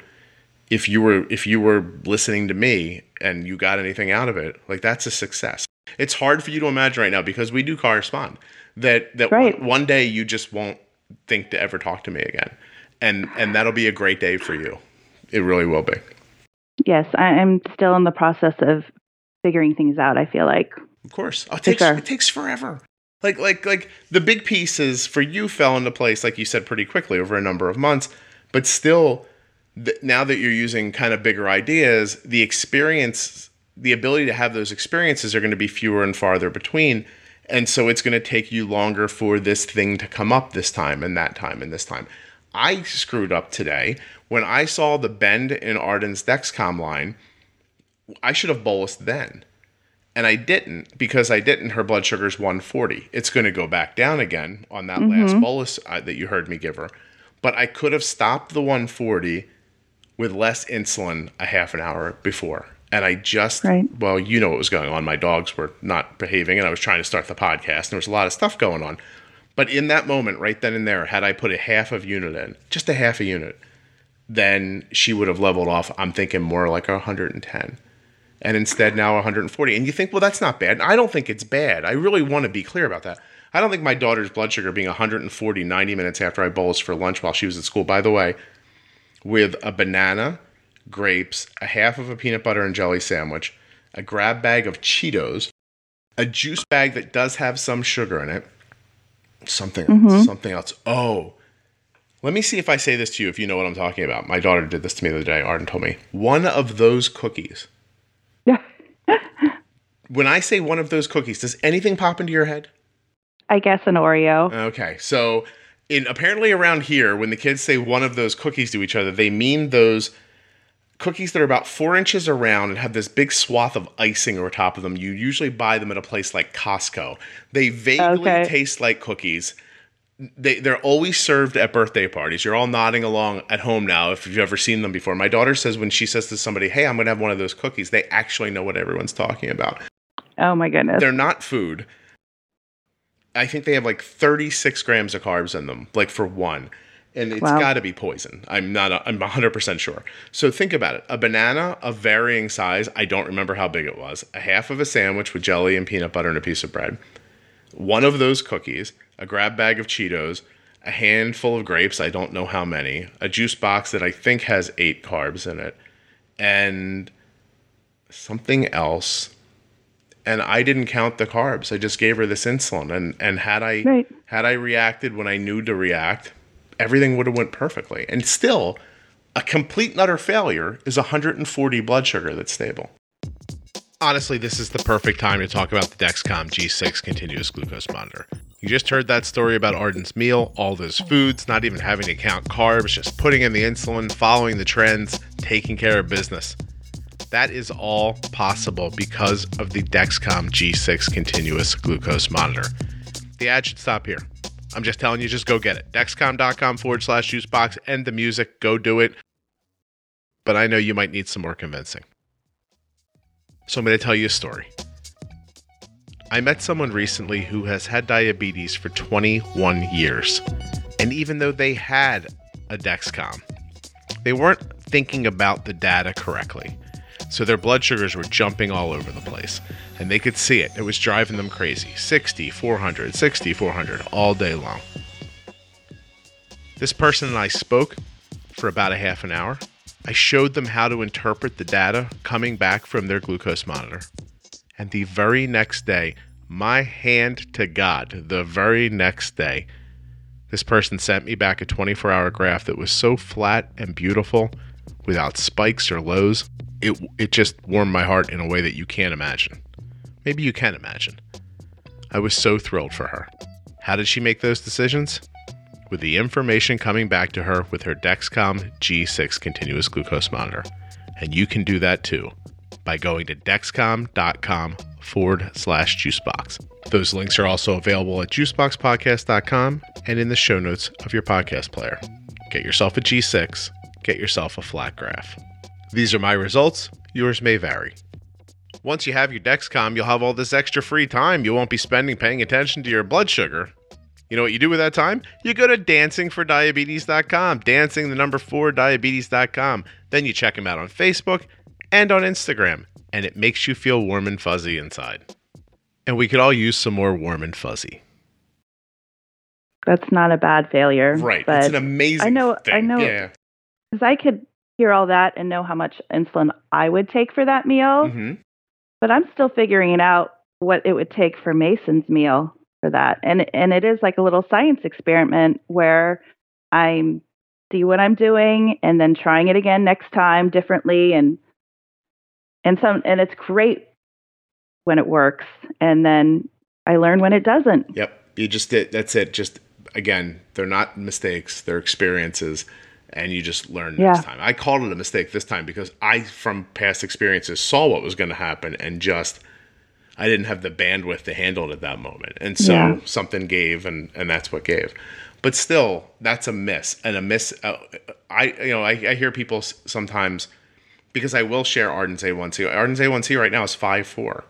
if you were if you were listening to me and you got anything out of it, like that's a success. It's hard for you to imagine right now because we do correspond. That that Right. one day you just won't think to ever talk to me again. And and that'll be a great day for you. It really will be. Yes, I'm still in the process of figuring things out. I feel like. Of course. Oh, it takes sure. it takes forever. Like like like the big pieces for you fell into place, like you said, pretty quickly over a number of months. But still, th- now that you're using kind of bigger ideas, the experience, the ability to have those experiences are going to be fewer and farther between. And so it's going to take you longer for this thing to come up this time and that time and this time. I screwed up today when I saw the bend in Arden's Dexcom line. I should have bolused then and I didn't because I didn't. Her blood sugar's 140. It's going to go back down again on that last bolus uh, that you heard me give her. But I could have stopped the 140 with less insulin a half an hour before. And I just, Right. well, you know what was going on. My dogs were not behaving, and I was trying to start the podcast, and there was a lot of stuff going on. But in that moment, right then and there, had I put a half of unit in, just a half a unit, then she would have leveled off. I'm thinking more like 110 and instead now 140. And you think, well, that's not bad. And I don't think it's bad. I really want to be clear about that. I don't think my daughter's blood sugar being 140 90 minutes after I bolused for lunch while she was at school, by the way, with a banana, grapes, a half of a peanut butter and jelly sandwich, a grab bag of Cheetos, a juice bag that does have some sugar in it, something mm-hmm. something else. Oh, let me see if I say this to you if you know what I'm talking about. My daughter did this to me the other day. Arden told me. One of those cookies Yeah. [LAUGHS] when I say one of those cookies, does anything pop into your head? I guess an Oreo. Okay, so in apparently around here, when the kids say one of those cookies to each other, they mean those cookies that are about four inches around and have this big swath of icing over top of them. You usually buy them at a place like Costco. They vaguely Okay. taste like cookies. They they're always served at birthday parties. You're all nodding along at home now if you've ever seen them before. My daughter says when she says to somebody, "Hey, I'm going to have one of those cookies," they actually know what everyone's talking about. Oh my goodness. They're not food. I think they have like 36 grams of carbs in them, like for one. And it's Wow. got to be poison. I'm not, i I'm 100% sure. So think about it a banana of varying size. I don't remember how big it was. A half of a sandwich with jelly and peanut butter and a piece of bread. One of those cookies, a grab bag of Cheetos, a handful of grapes. I don't know how many. A juice box that I think has eight carbs in it. And something else and I didn't count the carbs. I just gave her this insulin, and and had I Right. had I reacted when I knew to react, everything would have went perfectly. And still, a complete and utter failure is 140 blood sugar that's stable. Honestly, this is the perfect time to talk about the Dexcom G6 continuous glucose monitor. You just heard that story about Arden's meal, all those foods, not even having to count carbs, just putting in the insulin, following the trends, taking care of business. That is all possible because of the Dexcom G6 continuous glucose monitor. The ad should stop here. I'm just telling you, just go get it. Dexcom.com forward slash juicebox. End the music. Go do it. But I know you might need some more convincing. So I'm going to tell you a story. I met someone recently who has had diabetes for 21 years. And even though they had a Dexcom, they weren't thinking about the data correctly. So their blood sugars were jumping all over the place. And they could see it. It was driving them crazy. 60, 400, 60, 400 all day long. This person and I spoke for about a half an hour. I showed them how to interpret the data coming back from their glucose monitor. And the very next day, my hand to God, the very next day, this person sent me back a 24 hour graph that was so flat and beautiful without spikes or lows. It, it just warmed my heart in a way that you can't imagine. Maybe you can imagine. I was so thrilled for her. How did she make those decisions? With the information coming back to her with her Dexcom G6 continuous glucose monitor. And you can do that too by going to dexcom.com forward slash juicebox. Those links are also available at juiceboxpodcast.com and in the show notes of your podcast player. Get yourself a G6, get yourself a flat graph. These are my results, yours may vary. Once you have your Dexcom, you'll have all this extra free time you won't be spending paying attention to your blood sugar. You know what you do with that time? You go to dancingfordiabetes.com, dancing the number 4 diabetes.com. Then you check them out on Facebook and on Instagram, and it makes you feel warm and fuzzy inside. And we could all use some more warm and fuzzy. That's not a bad failure. Right. But it's an amazing I know- thing. I know- Yeah. Because I could hear all that and know how much insulin I would take for that meal, hmm but I'm still figuring out what it would take for Mason's meal for that. And and it is like a little science experiment where I'm see what I'm doing and then trying it again next time differently and and some and it's great when it works and then I learn when it doesn't. Yep. You just did. That's it. Just again, they're not mistakes; they're experiences, and you just learn Yeah. next time. I called it a mistake this time because I, from past experiences, saw what was going to happen and just I didn't have the bandwidth to handle it at that moment, and so Yeah. something gave, and and that's what gave. But still, that's a miss, and a miss. Uh, I you know I, I hear people sometimes because I will share Arden's A1C. Arden's A1C right now is five four.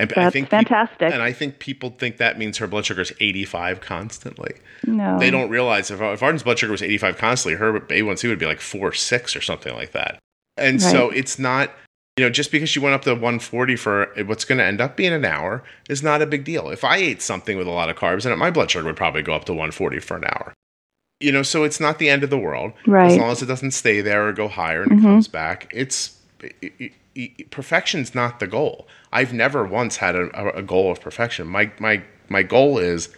And I That's think peop- fantastic. and I think people think that means her blood sugar is 85 constantly. No. They don't realize if, if Arden's blood sugar was 85 constantly, her A1C would be like 4 6 or something like that. And so it's not, you know, just because she went up to 140 for what's going to end up being an hour is not a big deal. If I ate something with a lot of carbs in it, my blood sugar would probably go up to 140 for an hour. You know, so it's not the end of the world. As long as it doesn't stay there or go higher and it Mhm. comes back, it's i- i- i- perfection's not the goal. I've never once had a, a- goal of perfection. My my my goal is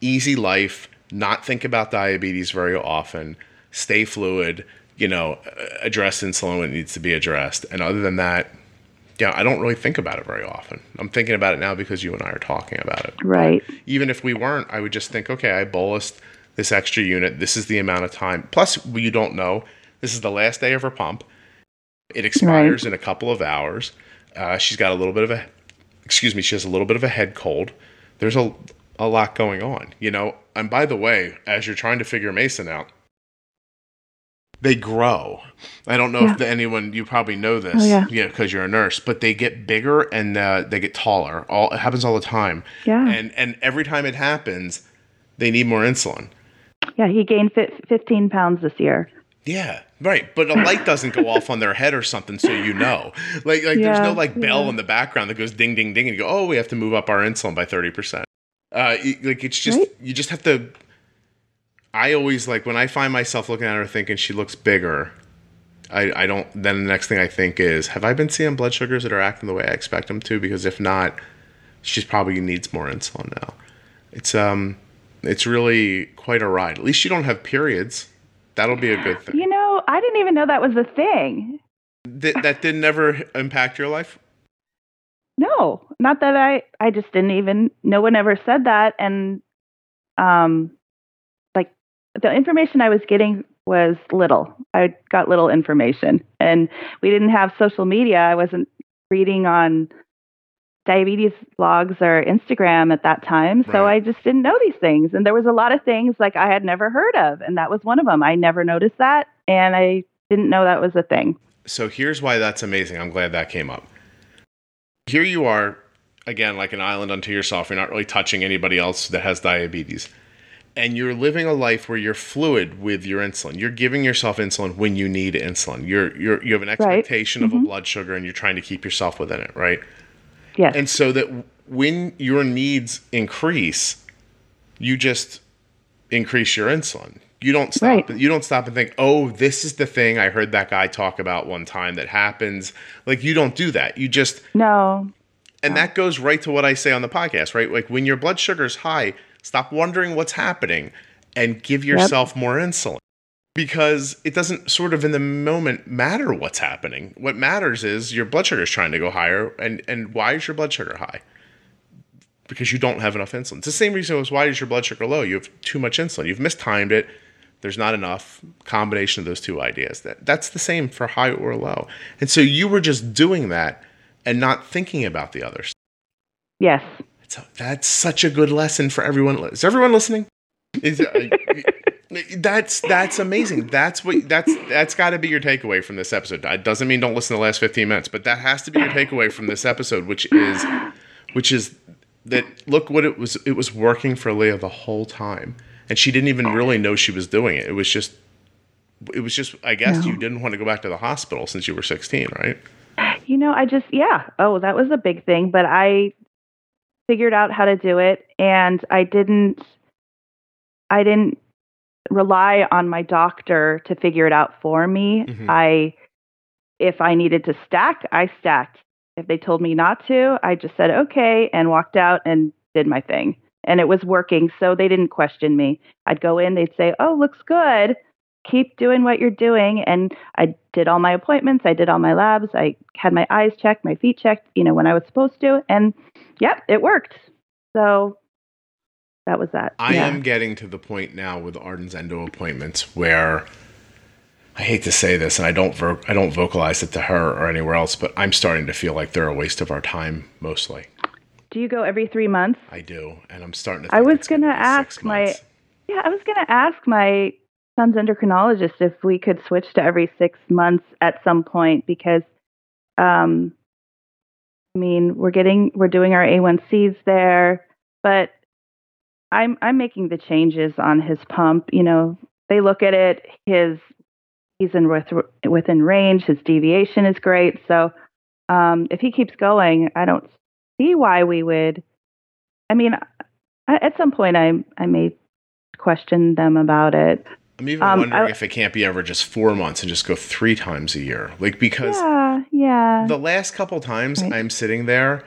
easy life, not think about diabetes very often, stay fluid, you know, address insulin when it needs to be addressed. And other than that, yeah, I don't really think about it very often. I'm thinking about it now because you and I are talking about it right. even if we weren't, I would just think, okay, I bolused this extra unit. This is the amount of time. Plus, you don't know. This is the last day of her pump. It expires in a couple of hours. Uh, she's got a little bit of a, excuse me, she has a little bit of a head cold. There's a, a lot going on, you know. And by the way, as you're trying to figure Mason out, they grow. I don't know Yeah. if anyone you probably know this, Oh, yeah. because you're a nurse. But they get bigger and uh, they get taller. All it happens all the time Yeah. and and every time it happens, they need more insulin. yeah, he gained fi 15 pounds this year. Yeah, right. But a light doesn't go off on their head or something, so you know. Like like there's no like bell yeah. in the background that goes ding ding ding, and you go, oh, we have to move up our insulin by thirty percent. Uh, like it's just Right. you just have to. I always like when I find myself looking at her thinking she looks bigger. I, I don't. Then the next thing I think is, have I been seeing blood sugars that are acting the way I expect them to? Because if not, she's probably needs more insulin now. It's um, it's really quite a ride. At least you don't have periods. That'll be a good thing. You know, I didn't even know that was a thing. Th- that didn't ever impact your life. No, not that I I just didn't even no one ever said that and um like the information I was getting was little. I got little information and we didn't have social media. I wasn't reading on diabetes blogs or Instagram at that time, so Right. I just didn't know these things and there was a lot of things like I had never heard of and that was one of them. I never noticed that and I didn't know that was a thing. So here's why that's amazing. I'm glad that came up. Here you are, again, like an island unto yourself. You're not really touching anybody else that has diabetes. And you're living a life where you're fluid with your insulin. You're giving yourself insulin when you need insulin. You're, you're you have an expectation of a Mhm. blood sugar and you're trying to keep yourself within it, right? Yes. And so that when your needs increase, you just increase your insulin. You don't stop. Right. You don't stop and think, "Oh, this is the thing I heard that guy talk about one time that happens." Like you don't do that. You just no. and that goes right to what I say on the podcast, right? Like when your blood sugar's high, stop wondering what's happening and give yourself more insulin. Because it doesn't sort of in the moment matter what's happening. What matters is your blood sugar is trying to go higher and and why is your blood sugar high? Because you don't have enough insulin. It's the same reason as why is your blood sugar low? You have too much insulin. You've mistimed it. There's not enough combination of those two ideas. That that's the same for high or low. And so you were just doing that and not thinking about the others. Yes. So that's such a good lesson for everyone. Is everyone listening? Is, uh, [LAUGHS] that's that's amazing. That's what that's that's got to be your takeaway from this episode. It doesn't mean don't listen to the last 15 minutes, but that has to be your takeaway from this episode, which is which is that look what it was it was working for Leah the whole time. And she didn't even really know she was doing it. It was just it was just I guess no. you didn't want to go back to the hospital since you were 16, right? You know, I just yeah. Oh, that was a big thing, but I figured out how to do it and I didn't I didn't rely on my doctor to figure it out for me. Mm-hmm. I if I needed to stack, I stacked. If they told me not to, I just said okay and walked out and did my thing. And it was working, so they didn't question me. I'd go in, they'd say, "Oh, looks good. Keep doing what you're doing." And I did all my appointments, I did all my labs, I had my eyes checked, my feet checked, you know, when I was supposed to, and yep, it worked. So that was that. I yeah. am getting to the point now with Arden's endo appointments where I hate to say this, and I don't vo- I don't vocalize it to her or anywhere else, but I'm starting to feel like they're a waste of our time mostly. Do you go every three months? I do, and I'm starting to. I was going to ask my. Yeah, I was going to ask my son's endocrinologist if we could switch to every six months at some point because, um, I mean, we're getting we're doing our A1Cs there, but I'm I'm making the changes on his pump. You know, they look at it. His he's in with, within range. His deviation is great. So um, if he keeps going, I don't see why we would. I mean, at some point, I I may question them about it. I'm even um, wondering I, if it can't be ever just four months and just go three times a year, like because yeah, yeah. The last couple times right. I'm sitting there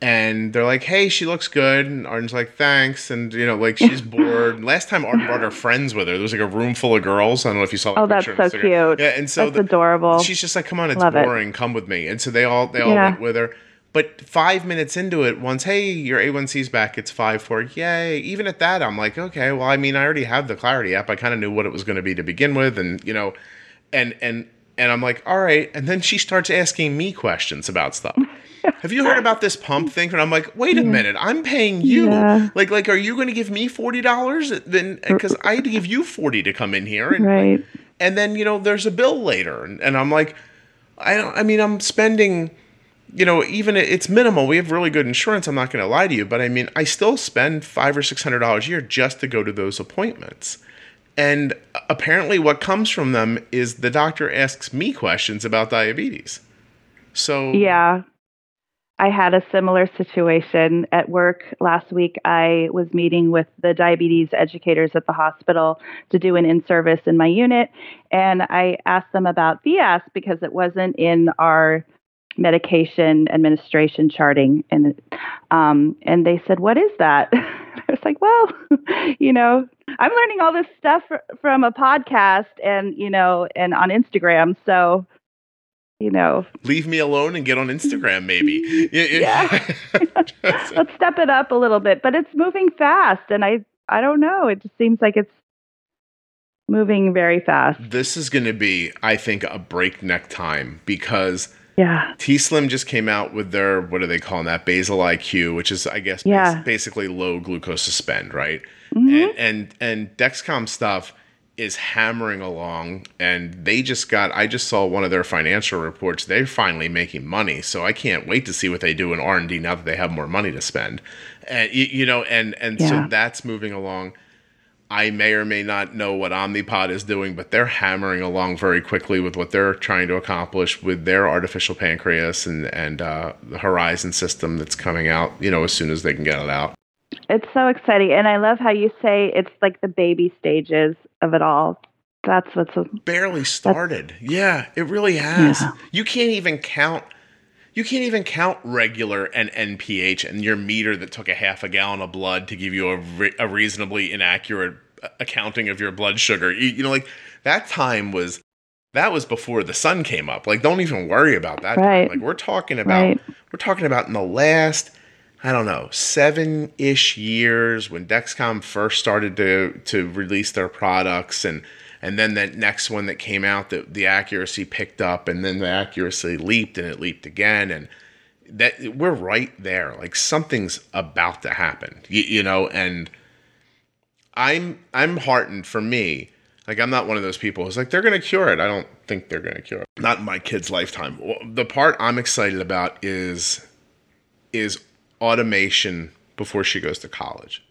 and they're like, "Hey, she looks good." And Arden's like, "Thanks." And you know, like she's [LAUGHS] bored. Last time Arden brought her friends with her. There was like a room full of girls. I don't know if you saw. That oh, that's so cute. Yeah, and so that's the, adorable. She's just like, "Come on, it's Love boring. It. Come with me." And so they all they all yeah. went with her. But five minutes into it, once, hey, your A1C's back, it's five four, yay. Even at that, I'm like, okay, well, I mean, I already have the Clarity app. I kind of knew what it was going to be to begin with, and you know, and and and I'm like, all right. And then she starts asking me questions about stuff. [LAUGHS] Have you heard about this pump thing? And I'm like, wait a yeah. minute, I'm paying you. Yeah. Like, like, are you going to give me forty dollars? Then because I had to give you forty to come in here, and right. and then you know there's a bill later, and, and I'm like, I don't. I mean, I'm spending. You know, even it's minimal. We have really good insurance. I'm not going to lie to you, but I mean, I still spend five or six hundred dollars a year just to go to those appointments. And apparently, what comes from them is the doctor asks me questions about diabetes. So yeah, I had a similar situation at work last week. I was meeting with the diabetes educators at the hospital to do an in service in my unit, and I asked them about Fiasp because it wasn't in our medication administration charting, and um, and they said, "What is that?" [LAUGHS] I was like, "Well, [LAUGHS] you know, I'm learning all this stuff from a podcast and you know, and on Instagram, so." you know. Leave me alone and get on Instagram, maybe. [LAUGHS] yeah. Let's step it up a little bit, but it's moving fast, and I I don't know. It just seems like it's moving very fast. This is going to be, I think, a breakneck time because. Yeah. T Slim just came out with their what are they calling that basal IQ, which is I guess yeah. basically low glucose suspend, right? Mm-hmm. And, and and Dexcom stuff is hammering along and they just got I just saw one of their financial reports they're finally making money so I can't wait to see what they do in R&D now that they have more money to spend and you, you know and and yeah. so that's moving along I may or may not know what Omnipod is doing but they're hammering along very quickly with what they're trying to accomplish with their artificial pancreas and and uh, the Horizon system that's coming out you know as soon as they can get it out it's so exciting. And I love how you say it's like the baby stages of it all. That's what's a, barely started. Yeah, it really has. Yeah. You can't even count you can't even count regular and NPH and your meter that took a half a gallon of blood to give you a, re- a reasonably inaccurate accounting of your blood sugar. You, you, know, like that time was that was before the sun came up. Like, don't even worry about that. Right. Like, we're talking about right. we're talking about in the last I don't know, seven ish years when Dexcom first started to to release their products and and then that next one that came out that the accuracy picked up and then the accuracy leaped and it leaped again and that we're right there. Like something's about to happen, you, you know. And I'm I'm heartened for me. Like I'm not one of those people who's like they're gonna cure it. I don't think they're gonna cure it. Not in my kid's lifetime. The part I'm excited about is is automation before she goes to college.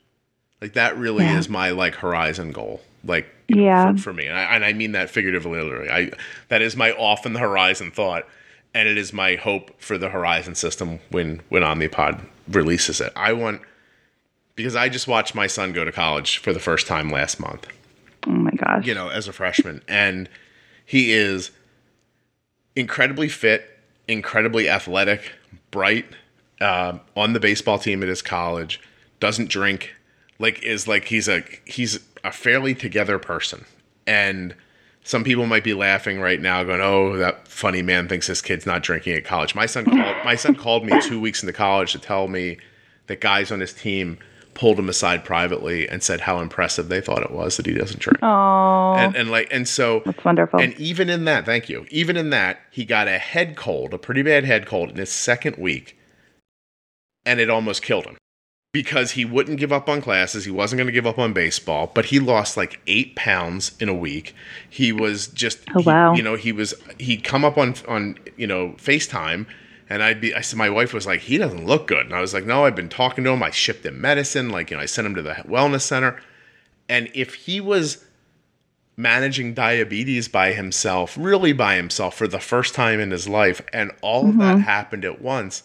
Like that really yeah. is my like horizon goal. Like yeah, for, for me, and I, and I mean that figuratively, literally. I that is my off in the horizon thought, and it is my hope for the Horizon system when when Omnipod releases it. I want because I just watched my son go to college for the first time last month. Oh my gosh! You know, as a freshman, and he is incredibly fit, incredibly athletic, bright, uh, on the baseball team at his college, doesn't drink, like is like he's a he's a fairly together person, and some people might be laughing right now, going, "Oh, that funny man thinks his kid's not drinking at college." My son called my son called me two weeks into college to tell me that guys on his team pulled him aside privately and said how impressive they thought it was that he doesn't drink. Oh, and, and like and so that's wonderful. And even in that, thank you. Even in that, he got a head cold, a pretty bad head cold in his second week and it almost killed him because he wouldn't give up on classes. He wasn't going to give up on baseball, but he lost like eight pounds in a week. He was just, oh, wow. You know, he was, he'd come up on, on, you know, FaceTime and I'd be, I said, my wife was like, he doesn't look good. And I was like, no, I've been talking to him. I shipped him medicine. Like, you know, I sent him to the wellness center. And if he was managing diabetes by himself, really by himself for the first time in his life, and all mm-hmm. of that mm-hmm. happened at once,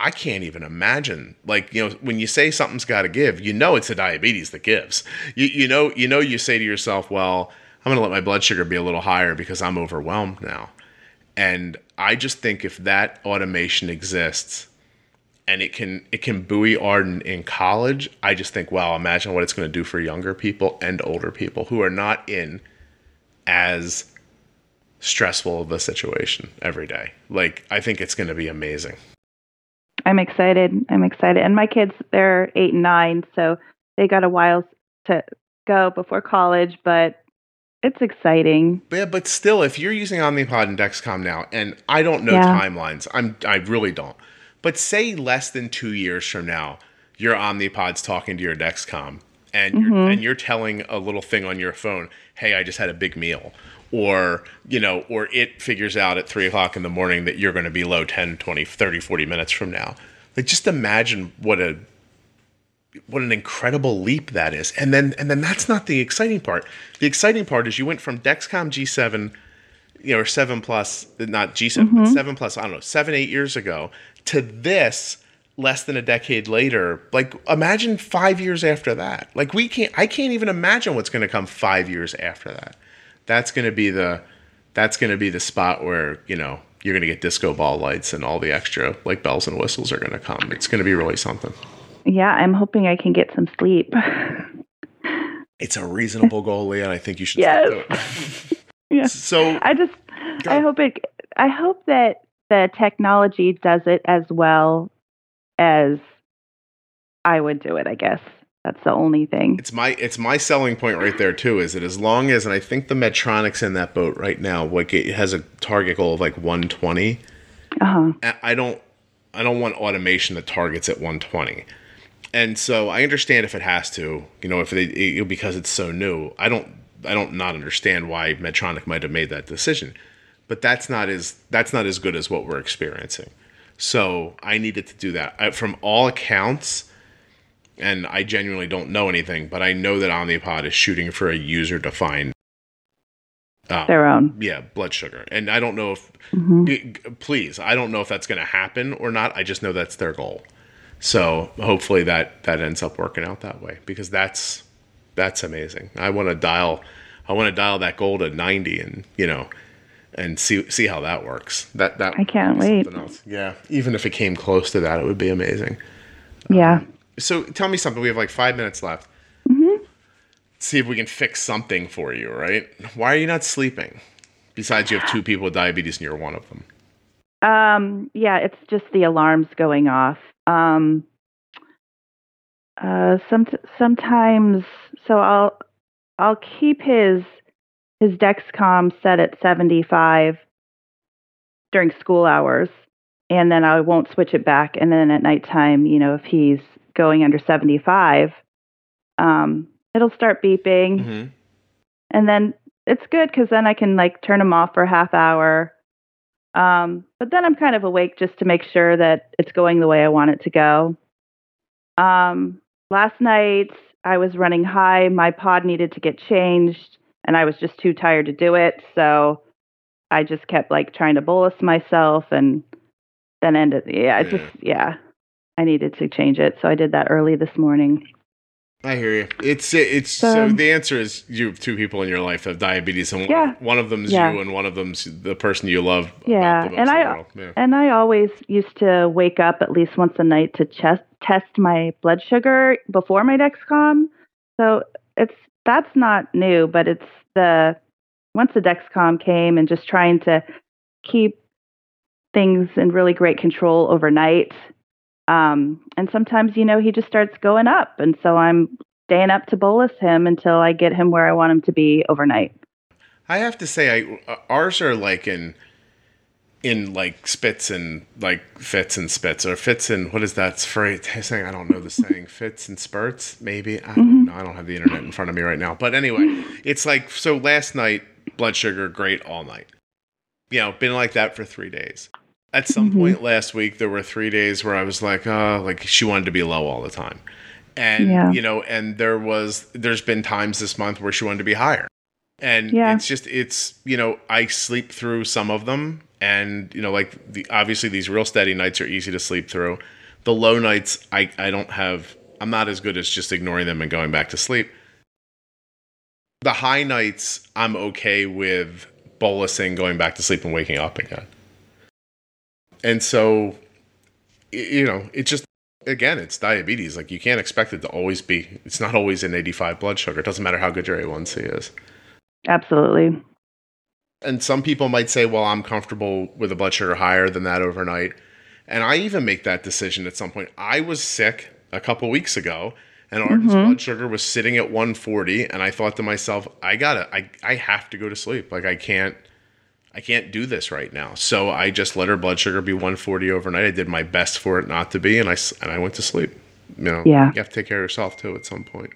I can't even imagine. Like, you know, when you say something's got to give, you know it's the diabetes that gives. You, you know, you know, you say to yourself, well, I'm going to let my blood sugar be a little higher because I'm overwhelmed now. And I just think if that automation exists and it can it can buoy Arden in college, I just think, wow, imagine what it's going to do for younger people and older people who are not in as stressful of a situation every day. Like, I think it's going to be amazing. I'm excited. I'm excited. And my kids, they're eight and nine, so they got a while to go before college, but it's exciting. Yeah, but still, if you're using Omnipod and Dexcom now, and I don't know yeah. timelines, I'm I really don't. But say less than two years from now, your Omnipod's talking to your Dexcom, and mm-hmm. you're, and you're telling a little thing on your phone, "Hey, I just had a big meal," or you know or it figures out at 3 o'clock in the morning that you're going to be low 10 20 30 40 minutes from now like just imagine what a what an incredible leap that is and then and then that's not the exciting part the exciting part is you went from dexcom g7 you know or 7 plus not g7 mm-hmm. but 7 plus i don't know 7 8 years ago to this less than a decade later like imagine 5 years after that like we can't i can't even imagine what's going to come 5 years after that that's going to be the that's going to be the spot where you know you're going to get disco ball lights and all the extra like bells and whistles are going to come. It's going to be really something. Yeah, I'm hoping I can get some sleep. [LAUGHS] it's a reasonable goal, Leah, and I think you should. Yes. [LAUGHS] yeah. [LAUGHS] So I just I hope it. I hope that the technology does it as well as I would do it. I guess. That's the only thing. It's my it's my selling point right there too. Is that as long as and I think the Medtronic's in that boat right now. Like it has a target goal of like 120. Uh-huh. I don't I don't want automation that targets at 120. And so I understand if it has to, you know, if they it, because it's so new. I don't I don't not understand why Medtronic might have made that decision. But that's not as that's not as good as what we're experiencing. So I needed to do that. I, from all accounts, and I genuinely don't know anything, but I know that Omnipod is shooting for a user defined um, their own yeah blood sugar and i don't know if mm-hmm. please i don't know if that's going to happen or not i just know that's their goal so hopefully that that ends up working out that way because that's that's amazing i want to dial i want to dial that goal to 90 and you know and see see how that works that that i can't wait else. yeah even if it came close to that it would be amazing yeah um, so tell me something. We have like five minutes left. Mm-hmm. See if we can fix something for you, right? Why are you not sleeping? Besides, you have two people with diabetes and you're one of them. Um, yeah, it's just the alarms going off. Um, uh, some sometimes, so I'll I'll keep his his Dexcom set at 75 during school hours, and then I won't switch it back. And then at nighttime, you know, if he's going under 75, um, it'll start beeping. Mm-hmm. And then it's good because then I can like turn them off for a half hour. Um, but then I'm kind of awake just to make sure that it's going the way I want it to go. Um, last night I was running high. My pod needed to get changed, and I was just too tired to do it. So I just kept like trying to bolus myself, and then ended. Yeah, Yeah. just yeah. I needed to change it, so I did that early this morning. I hear you. It's it's so the answer is you have two people in your life that have diabetes, and one, Yeah. one of them's Yeah. you, and one of them's the person you love. Yeah, and I- Yeah. And I always used to wake up at least once a night to chest, test my blood sugar before my Dexcom. So it's that's not new, but it's the once the Dexcom came and just trying to keep things in really great control overnight. Um, and sometimes, you know, he just starts going up, and so I'm staying up to bolus him until I get him where I want him to be overnight. I have to say, I uh, ours are like in in like spits and like fits and spits or fits and what is that phrase [LAUGHS] saying? I don't know the saying. Fits and spurts, maybe. I don't know. I don't have the internet in front of me right now. But anyway, it's like so. Last night, blood sugar great all night. You know, been like that for three days. At some Mhm. point last week, there were three days where I was like, oh, like she wanted to be low all the time. And Yeah. you know, and there was there's been times this month where she wanted to be higher. And Yeah. it's just it's you know, I sleep through some of them and you know, like the obviously these real steady nights are easy to sleep through. The low nights I, I don't have I'm not as good as just ignoring them and going back to sleep. The high nights I'm okay with bolusing, going back to sleep and waking up again. And so you know, it just again, it's diabetes. Like you can't expect it to always be. It's not always an 85 blood sugar. It doesn't matter how good your A1C is. Absolutely. And some people might say, "Well, I'm comfortable with a blood sugar higher than that overnight." And I even make that decision at some point. I was sick a couple weeks ago, and Arden's Mhm. blood sugar was sitting at 140, and I thought to myself, "I gotta, I, I have to go to sleep. Like I can't." I can't do this right now. So I just let her blood sugar be 140 overnight. I did my best for it not to be, and I and I went to sleep. You know, Yeah. you have to take care of yourself too at some point.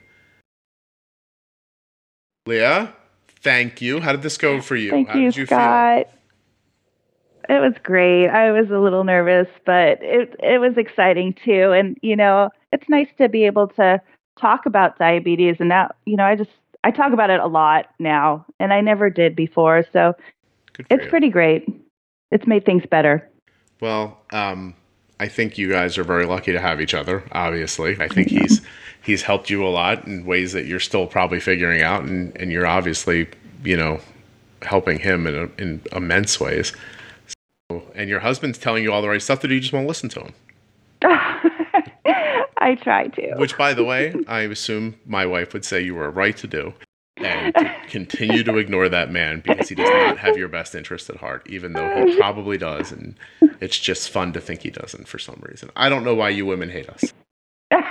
Leah, thank you. How did this go for you? Thank How you, did you Scott. It was great. I was a little nervous, but it it was exciting too. And you know, it's nice to be able to talk about diabetes. And now, you know, I just I talk about it a lot now, and I never did before. So feel? It's you. pretty great. It's made things better. Well, um, I think you guys are very lucky to have each other. Obviously, I think he's he's helped you a lot in ways that you're still probably figuring out, and, and you're obviously you know helping him in, in immense ways. So, and your husband's telling you all the right stuff that. You just won't listen to him. [LAUGHS] I try to. Which, by the way, I assume my wife would say you were right to do, and continue to ignore that man because he does not have your best interest at heart, even though he [LAUGHS] probably does, and it's just fun to think he doesn't for some reason. I don't know why you women hate us. [LAUGHS]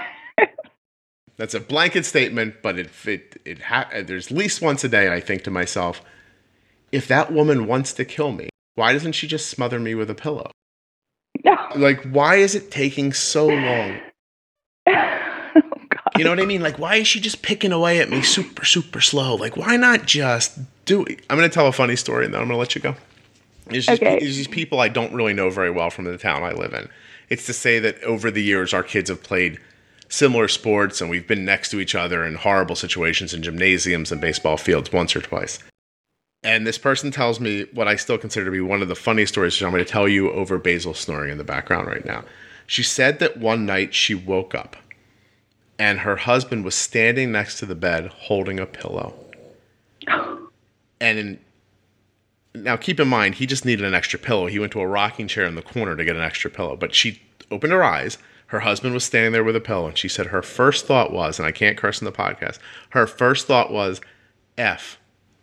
That's a blanket statement, but it it it ha- there's at least once a day I think to myself, if that woman wants to kill me, why doesn't she just smother me with a pillow? Like, why is it taking so long? [LAUGHS] You know what I mean? Like, why is she just picking away at me super, super slow? Like, why not just do it? I'm going to tell a funny story and then I'm going to let you go. There's these, there's these people I don't really know very well from the town I live in. It's to say that over the years, our kids have played similar sports and we've been next to each other in horrible situations in gymnasiums and baseball fields once or twice. And this person tells me what I still consider to be one of the funniest stories, which I'm going to tell you over Basil snoring in the background right now. She said that one night she woke up and her husband was standing next to the bed holding a pillow. And in, now keep in mind, he just needed an extra pillow. He went to a rocking chair in the corner to get an extra pillow. But she opened her eyes. Her husband was standing there with a pillow. And she said her first thought was, and I can't curse in the podcast, her first thought was, F,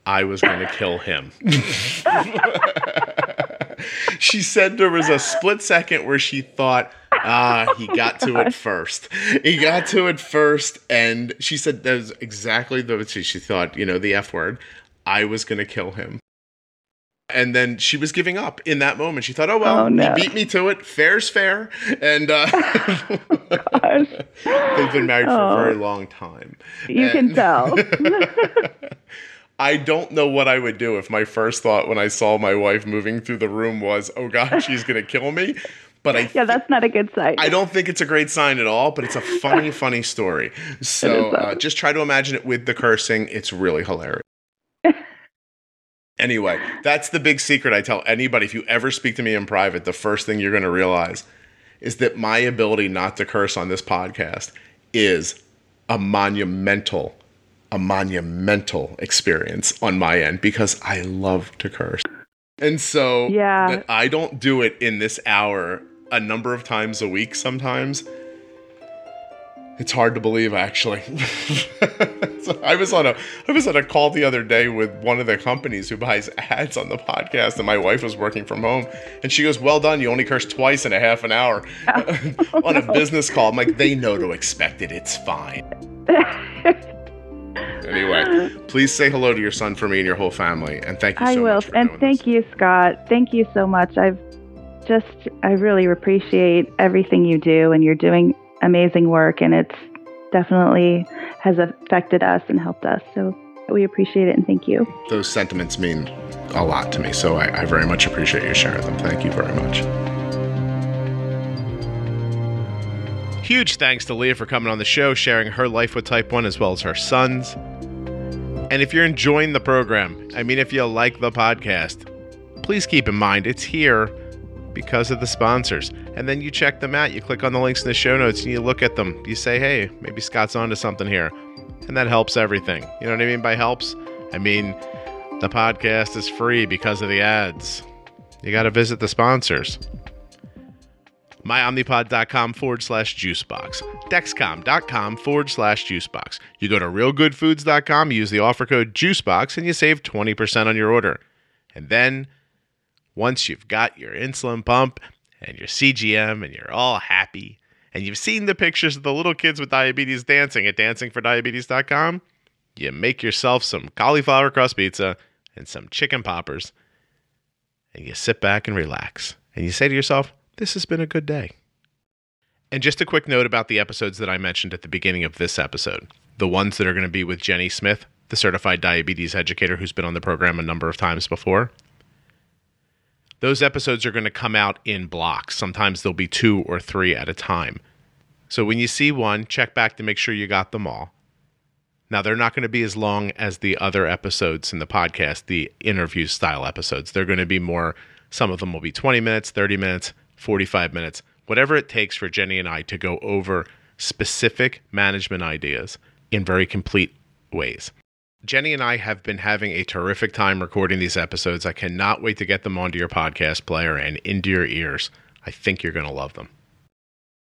I was going to kill him. [LAUGHS] she said there was a split second where she thought, ah, he got to it first. He got to it first. And she said that was exactly the, she, she thought, you know, the F word. I was going to kill him. And then she was giving up in that moment. She thought, "Oh well, Oh, no. he beat me to it. Fair's fair." And uh, Gosh. [LAUGHS] they've been married for Oh. a very long time. You can tell. [LAUGHS] I don't know what I would do if my first thought when I saw my wife moving through the room was, "Oh God, she's gonna kill me." But I yeah, that's not a good sign. I don't think it's a great sign at all, but it's a funny, [LAUGHS] funny story. So uh, just try to imagine it with the cursing. It's really hilarious. anyway, that's the big secret I tell anybody. If you ever speak to me in private, the first thing you're going to realize is that my ability not to curse on this podcast is a monumental, a monumental experience on my end because I love to curse. And so Yeah. that I don't do it in this hour a number of times a week sometimes. It's hard to believe actually. [LAUGHS] so I was on a I was on a call the other day with one of the companies who buys ads on the podcast and my wife was working from home and she goes, "Well done, you only cursed twice in a half an hour." [LAUGHS] Oh, [LAUGHS] on a business call. I'm like, "They know to expect it. It's fine." Anyway, please say hello to your son for me and your whole family and thank you so I will. And thank this. you, Scott. Thank you so much. I've just, I really appreciate everything you do, and you're doing amazing work, and it's definitely has affected us and helped us. So we appreciate it and thank you. those sentiments mean a lot to me. So I, I very much appreciate you sharing them. Thank you very much. Huge thanks to Leah for coming on the show, sharing her life with type 1 as well as her son's. And if you're enjoying the program, I mean, if you like the podcast, please keep in mind it's here because of the sponsors. And then you check them out. You click on the links in the show notes and you look at them. You say, hey, maybe Scott's onto something here. And that helps everything. You know what I mean by helps? I mean, the podcast is free because of the ads. You got to visit the sponsors. MyOmnipod.com forward slash juicebox. Dexcom.com forward slash juicebox. You go to realgoodfoods.com, use the offer code juicebox, and you save 20% on your order. And then, once you've got your insulin pump and your CGM and you're all happy, and you've seen the pictures of the little kids with diabetes dancing at dancingfordiabetes.com, you make yourself some cauliflower crust pizza and some chicken poppers, and you sit back and relax. And you say to yourself, this has been a good day. And just a quick note about the episodes that I mentioned at the beginning of this episode the ones that are going to be with Jenny Smith, the certified diabetes educator who's been on the program a number of times before. Those episodes are going to come out in blocks. Sometimes there'll be two or three at a time. So when you see one, check back to make sure you got them all. Now, they're not going to be as long as the other episodes in the podcast, the interview style episodes. They're going to be more, some of them will be 20 minutes, 30 minutes, 45 minutes, whatever it takes for Jenny and I to go over specific management ideas in very complete ways. Jenny and I have been having a terrific time recording these episodes. I cannot wait to get them onto your podcast player and into your ears. I think you're going to love them.